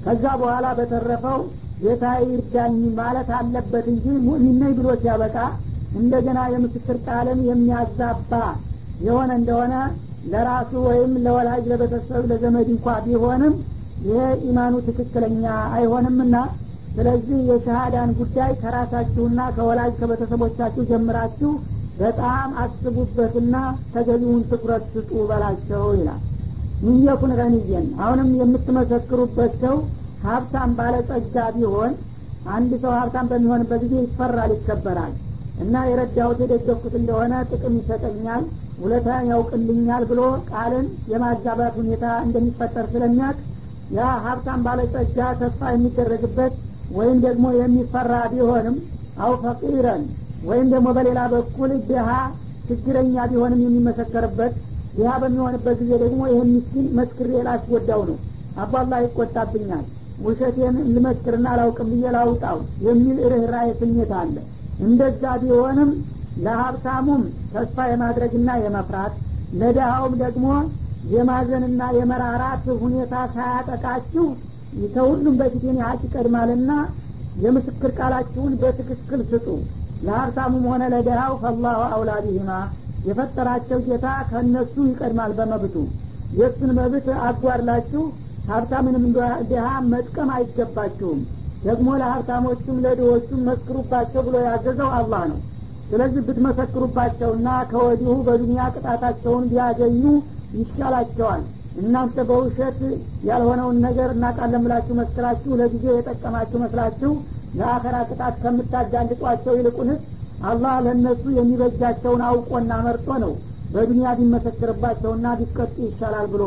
ከዛ በኋላ በተረፈው ጌታ ይርዳኝ ማለት አለበት እንጂ ሙእሚን ብሎ ሲያበቃ እንደገና የምስክር ቃልን የሚያዛባ የሆነ እንደሆነ ለራሱ ወይም ለወላጅ ለቤተሰብ ለዘመድ እንኳ ቢሆንም ይሄ ኢማኑ ትክክለኛ አይሆንምና ስለዚህ የሸሃዳን ጉዳይ ከራሳችሁና ከወላጅ ከቤተሰቦቻችሁ ጀምራችሁ በጣም አስቡበትና ተገቢውን ትኩረት ስጡ በላቸው ይላል። ንየኩን ገንየን አሁንም የምትመሰክሩበት ሰው ሀብታም ባለጸጋ ቢሆን አንድ ሰው ሀብታም በሚሆንበት ጊዜ ይፈራል ይከበራል እና የረዳሁት የደገፍኩት እንደሆነ ጥቅም ይሰጠኛል ውለታ ያውቅልኛል ብሎ ቃልን የማጋባት ሁኔታ እንደሚፈጠር ስለሚያቅ ያ ሀብታም ባለጸጋ ተስፋ የሚደረግበት ወይም ደግሞ የሚፈራ ቢሆንም አው ፈቂረን ወይም ደግሞ በሌላ በኩል ድሀ ችግረኛ ቢሆንም የሚመሰከርበት ድሀ በሚሆንበት ጊዜ ደግሞ ይህን ምስኪን መስክሬ ላስጎዳው ነው። አባላ ይቆጣብኛል። ውሸቴን ልመስክርና አላውቅም ብዬ ላውጣው የሚል ርኅራኄ ስሜት አለ። እንደዛ ቢሆንም ለሀብታሙም ተስፋ የማድረግና የመፍራት ለድሃውም ደግሞ የማዘንና የመራራት ሁኔታ ሳያጠቃችሁ ከሁሉም በፊት የኔ ሀቅ ይቀድማልና የምስክር ቃላችሁን በትክክል ስጡ ለሀብታሙም ሆነ ለድሃው ፈላሁ አውላ ቢሂማ የፈጠራቸው ጌታ ከእነሱ ይቀድማል በመብቱ። የእሱን መብት አጓድላችሁ ሀብታምንም ድሃ መጥቀም አይገባችሁም። ደግሞ ለሀብታሞቹም ለድሆቹም መስክሩባቸው ብሎ ያዘዘው አላህ ነው። ስለዚህ ብትመሰክሩባቸውና ከወዲሁ በዱኒያ ቅጣታቸውን ቢያገኙ ይሻላቸዋል። እናንተ በውሸት ያልሆነውን ነገር እናቃለን ብላችሁ መስክራችሁ ለጊዜ የጠቀማችሁ መስላችሁ ለአኸራ ቅጣት ከምታጋልጧቸው ይልቁንስ አላህ ለእነሱ የሚበጃቸውን አውቆና መርጦ ነው በዱኒያ ቢመሰክርባቸውና ቢቀጡ ይሻላል ብሎ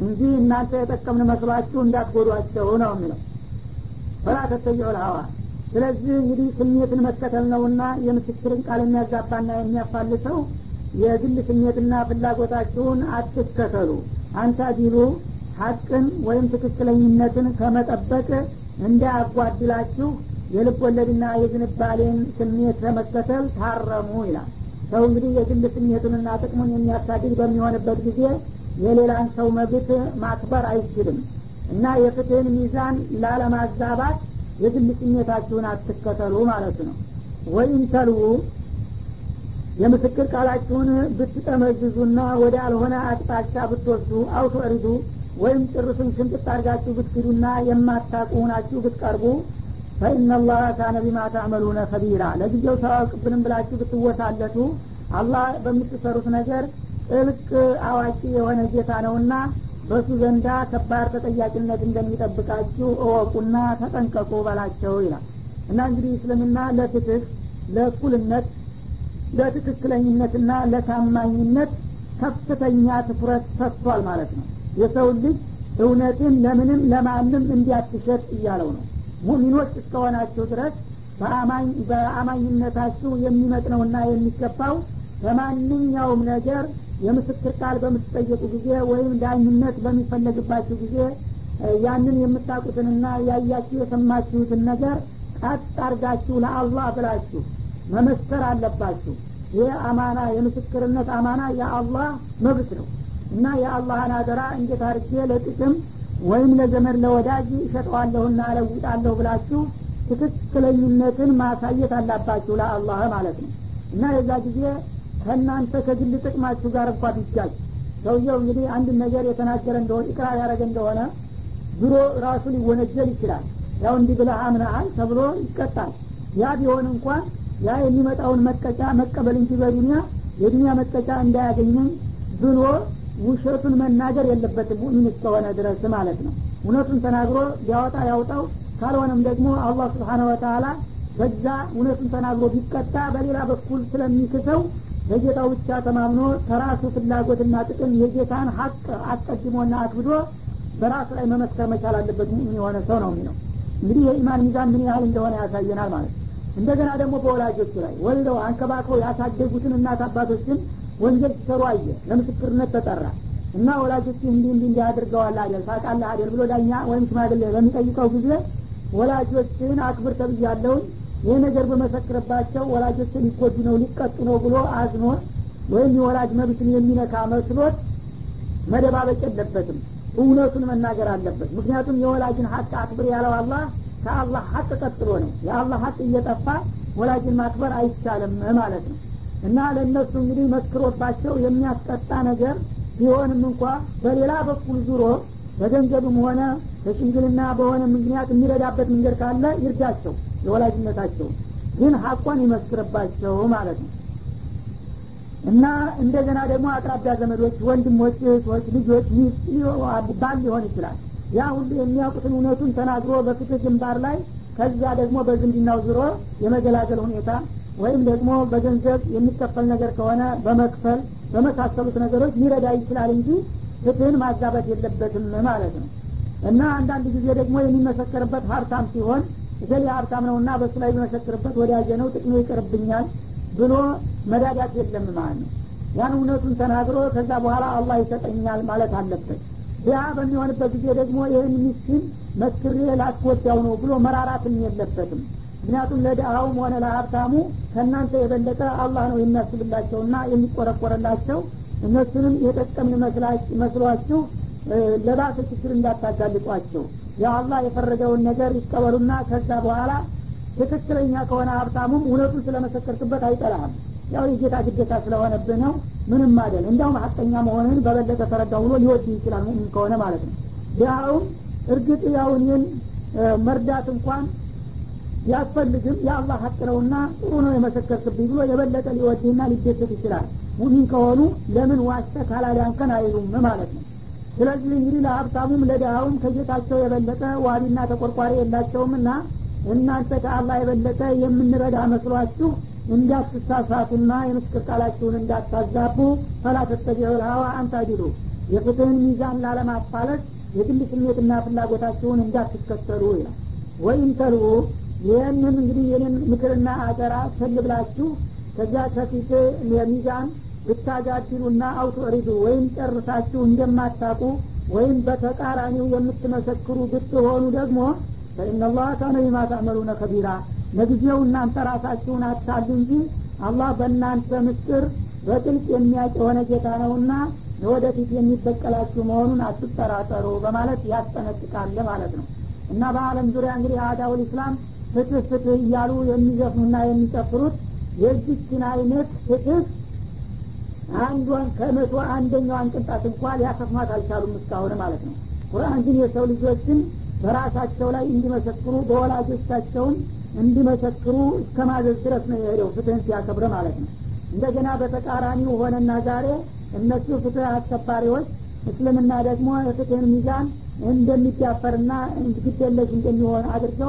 እንጂ እናንተ የጠቀምን መስሏችሁ እንዳትጎዷቸው ነው የሚለው። ፈላ ተተቢዑ ልሀዋ ስለዚህ እንግዲህ ስሜትን መከተል ነውና የምስክርን ቃል የሚያዛባና የሚያፋልሰው የግል ስሜትና ፍላጎታችሁን አትከተሉ። አንተ ዲሉ ሀቅን ወይም ትክክለኝነትን ከመጠበቅ እንዳያጓድላችሁ የልብ ወለድና የዝንባሌን ስሜት ከመከተል ታረሙ ይላል። ሰው እንግዲህ የግል ስሜቱንና ጥቅሙን የሚያሳድግ በሚሆንበት ጊዜ የሌላን ሰው መብት ማክበር አይችልም እና የፍትህን ሚዛን ላለማዛባት የግል ስሜታችሁን አትከተሉ ማለት ነው። ወይም ተልዉ የምስክር ቃላችሁን ብትጠመዝዙና ወደ አልሆነ አቅጣጫ ብትወስዱ አውቶሪዱ ወይም ጭርሱን ሽምጥጥ አድርጋችሁ ብትክዱና የማታቁ ሁናችሁ ብትቀርቡ ፈኢናላህ ካነ ቢማ ታዕመሉነ ከቢራ ለጊዜው ተዋቅብንም ብላችሁ ብትወሳለቱ አላህ በምትሰሩት ነገር ጥልቅ አዋቂ የሆነ ጌታ ነውና በሱ ዘንዳ ከባድ ተጠያቂነት እንደሚጠብቃችሁ እወቁና ተጠንቀቁ በላቸው ይላል። እና እንግዲህ እስልምና ለፍትህ ለእኩልነት ለትክክለኝነትና ለታማኝነት ከፍተኛ ትኩረት ሰጥቷል ማለት ነው። የሰው ልጅ እውነትን ለምንም ለማንም እንዲያትሸጥ እያለው ነው ሙሚኖች እስከሆናችሁ ድረስ በአማኝነታችሁ የሚመጥነውና የሚገባው በማንኛውም ነገር የምስክር ቃል በምትጠየቁ ጊዜ ወይም ዳኝነት በሚፈለግባችሁ ጊዜ ያንን የምታውቁትንና ያያችሁ የሰማችሁትን ነገር ቀጥ አርጋችሁ ለአላህ ብላችሁ መመስከር አለባችሁ። ይህ አማና የምስክርነት አማና የአላህ መብት ነው እና የአላህን አደራ እንዴት አድርጌ ለጥቅም ወይም ለዘመድ ለወዳጅ እሸጠዋለሁና እለውጣለሁ ብላችሁ ትክክለኝነትን ማሳየት አላባችሁ ለአላህ ማለት ነው። እና የዛ ጊዜ ከእናንተ ከግል ጥቅማችሁ ጋር እንኳ ቢጋጭ ሰውየው እንግዲህ አንድ ነገር የተናገረ እንደሆነ ይቅራ ያደረገ እንደሆነ ድሮ ራሱ ሊወነጀል ይችላል። ያው እንዲህ ብለህ አምነሃል ተብሎ ይቀጣል። ያ ቢሆን እንኳን ያ የሚመጣውን መቀጫ መቀበል እንጂ በዱኒያ የዱኒያ መቀጫ እንዳያገኘኝ ብሎ ውሸቱን መናገር የለበትም ሙእሚን እስከሆነ ድረስ ማለት ነው። እውነቱን ተናግሮ ቢያወጣ ያውጣው ካልሆነም ደግሞ አላህ ስብሓነ ወተላ በዛ እውነቱን ተናግሮ ቢቀጣ በሌላ በኩል ስለሚክሰው በጌታው ብቻ ተማምኖ ከራሱ ፍላጎትና ጥቅም የጌታን ሀቅ አስቀድሞና አክብዶ በራሱ ላይ መመስከር መቻል አለበት ሙእሚን የሆነ ሰው ነው የሚለው። እንግዲህ የኢማን ሚዛን ምን ያህል እንደሆነ ያሳየናል ማለት እንደገና ደግሞ በወላጆቹ ላይ ወልደው አንከባክበው ያሳደጉትን እናት አባቶችን ወንጀል ሲሰሩ አየ ለምስክርነት ተጠራ። እና ወላጆች እንዲህ እንዲህ እንዲህ አድርገዋል አይደል ታውቃለህ አይደል ብሎ ዳኛ ወይም ሽማግሌ በሚጠይቀው ጊዜ ወላጆችን አክብር ተብያለሁኝ ይህ ነገር በመሰክርባቸው ወላጆችን ሊጎዱ ነው ሊቀጡ ነው ብሎ አዝኖ ወይም የወላጅ መብትን የሚነካ መስሎት መደባበቅ የለበትም። እውነቱን መናገር አለበት። ምክንያቱም የወላጅን ሀቅ አክብር ያለው አላህ ከአላህ ሀቅ ቀጥሎ ነው። የአላህ ሀቅ እየጠፋ ወላጅን ማክበር አይቻልም ማለት ነው እና ለእነሱ እንግዲህ መስክሮባቸው የሚያስቀጣ ነገር ቢሆንም እንኳ በሌላ በኩል ዙሮ በገንዘብም ሆነ በሽምግልና በሆነ ምክንያት የሚረዳበት መንገድ ካለ ይርዳቸው የወላጅነታቸው ግን ሀቋን ይመስክርባቸው ማለት ነው። እና እንደገና ደግሞ አቅራቢያ ዘመዶች ወንድሞች እህቶች ልጆች ሚስት ባል ሊሆን ይችላል። ያ ሁሉ የሚያውቁትን እውነቱን ተናግሮ በፍትህ ግንባር ላይ ከዛ ደግሞ በዝምድናው ዙሮ የመገላገል ሁኔታ ወይም ደግሞ በገንዘብ የሚከፈል ነገር ከሆነ በመክፈል በመሳሰሉት ነገሮች ሊረዳ ይችላል እንጂ ፍትህን ማዛበት የለበትም ማለት ነው። እና አንዳንድ ጊዜ ደግሞ የሚመሰከርበት ሀብታም ሲሆን እገሌ ሀብታም ነውና በሱ ላይ የሚመሰክርበት ወዳጀ ነው ጥቅሜ ይቅርብኛል ብሎ መዳዳት የለም ማለት ነው። ያን እውነቱን ተናግሮ ከዛ በኋላ አላህ ይሰጠኛል ማለት አለበት። ያ በሚሆንበት ጊዜ ደግሞ ይህን ሚስኪን መስክሬ ላስወዳው ነው ብሎ መራራትም የለበትም ምክንያቱም ለድሃውም ሆነ ለሀብታሙ ከእናንተ የበለጠ አላህ ነው የሚያስብላቸውና የሚቆረቆረላቸው። እነሱንም የጠቀምን መስሏችሁ ለባሰ ችግር እንዳታጋልጧቸው። የአላህ የፈረደውን ነገር ይቀበሉና ከዛ በኋላ ትክክለኛ ከሆነ ሀብታሙም እውነቱን ስለመሰከርክበት አይጠላህም። ያው የጌታ ግዴታ ስለሆነብህ ነው ምንም አይደል። እንዲያውም ሀቀኛ መሆንህን በበለጠ ተረዳው ብሎ ሊወድ ይችላል ሙሚን ከሆነ ማለት ነው። ድሃውም እርግጥ ያው እኔን መርዳት እንኳን ያስፈልግም የአላህ ሀቅ ነውና ጥሩ ነው የመሰከርክብኝ ብሎ የበለጠ ሊወድህና ሊደሰት ይችላል። ሙሚን ከሆኑ ለምን ዋሽተ ካላዳንከን አይሉም ማለት ነው። ስለዚህ እንግዲህ ለሀብታሙም ለድሃውም ከጌታቸው የበለጠ ዋቢና ተቆርቋሪ የላቸውምና እናንተ ከአላህ የበለጠ የምንረዳ መስሏችሁ እንዳትሳሳቱና የምስክር ቃላችሁን እንዳታዛቡ ፈላ ተተቢዑ ልሀዋ አንታዲሉ። የፍትህን ሚዛን ላለማፋለስ የግል ስሜትና ፍላጎታችሁን እንዳትከተሉ ይላል። ወይም ተልቡ ይህንን እንግዲህ የኔን ምክርና አደራ ቸል ብላችሁ ከዚያ ከፊት የሚዛን ብታጋድሉና አውቱዕሪዱ ወይም ጨርሳችሁ እንደማታቁ ወይም በተቃራኒው የምትመሰክሩ ብትሆኑ ደግሞ ፈኢናላህ ካነ ቢማ ታዕመሉነ ከቢራ። ለጊዜው እናንተ ራሳችሁን አታሉ እንጂ አላህ በእናንተ ምስጢር በጥልቅ የሚያውቅ የሆነ ጌታ ነውና ለወደፊት የሚበቀላችሁ መሆኑን አትጠራጠሩ በማለት ያስጠነቅቃል ማለት ነው። እና በአለም ዙሪያ እንግዲህ አዳውል ኢስላም ፍትህ ፍትህ እያሉ የሚዘፍኑና የሚጨፍሩት የዚችን አይነት ፍትህ አንዷን ከመቶ አንደኛዋን ቅንጣት እንኳ ሊያሰፍማት አልቻሉም እስካሁን ማለት ነው። ቁርአን ግን የሰው ልጆችን በራሳቸው ላይ እንዲመሰክሩ በወላጆቻቸውን እንዲመሰክሩ እስከ ማዘዝ ድረስ ነው የሄደው ፍትህን ሲያከብረ ማለት ነው። እንደገና በተቃራኒው ሆነና ዛሬ እነሱ ፍትህ አስከባሪዎች እስልምና ደግሞ የፍትህን ሚዛን እንደሚዳፈርና ግደለሽ እንደሚሆን አድርገው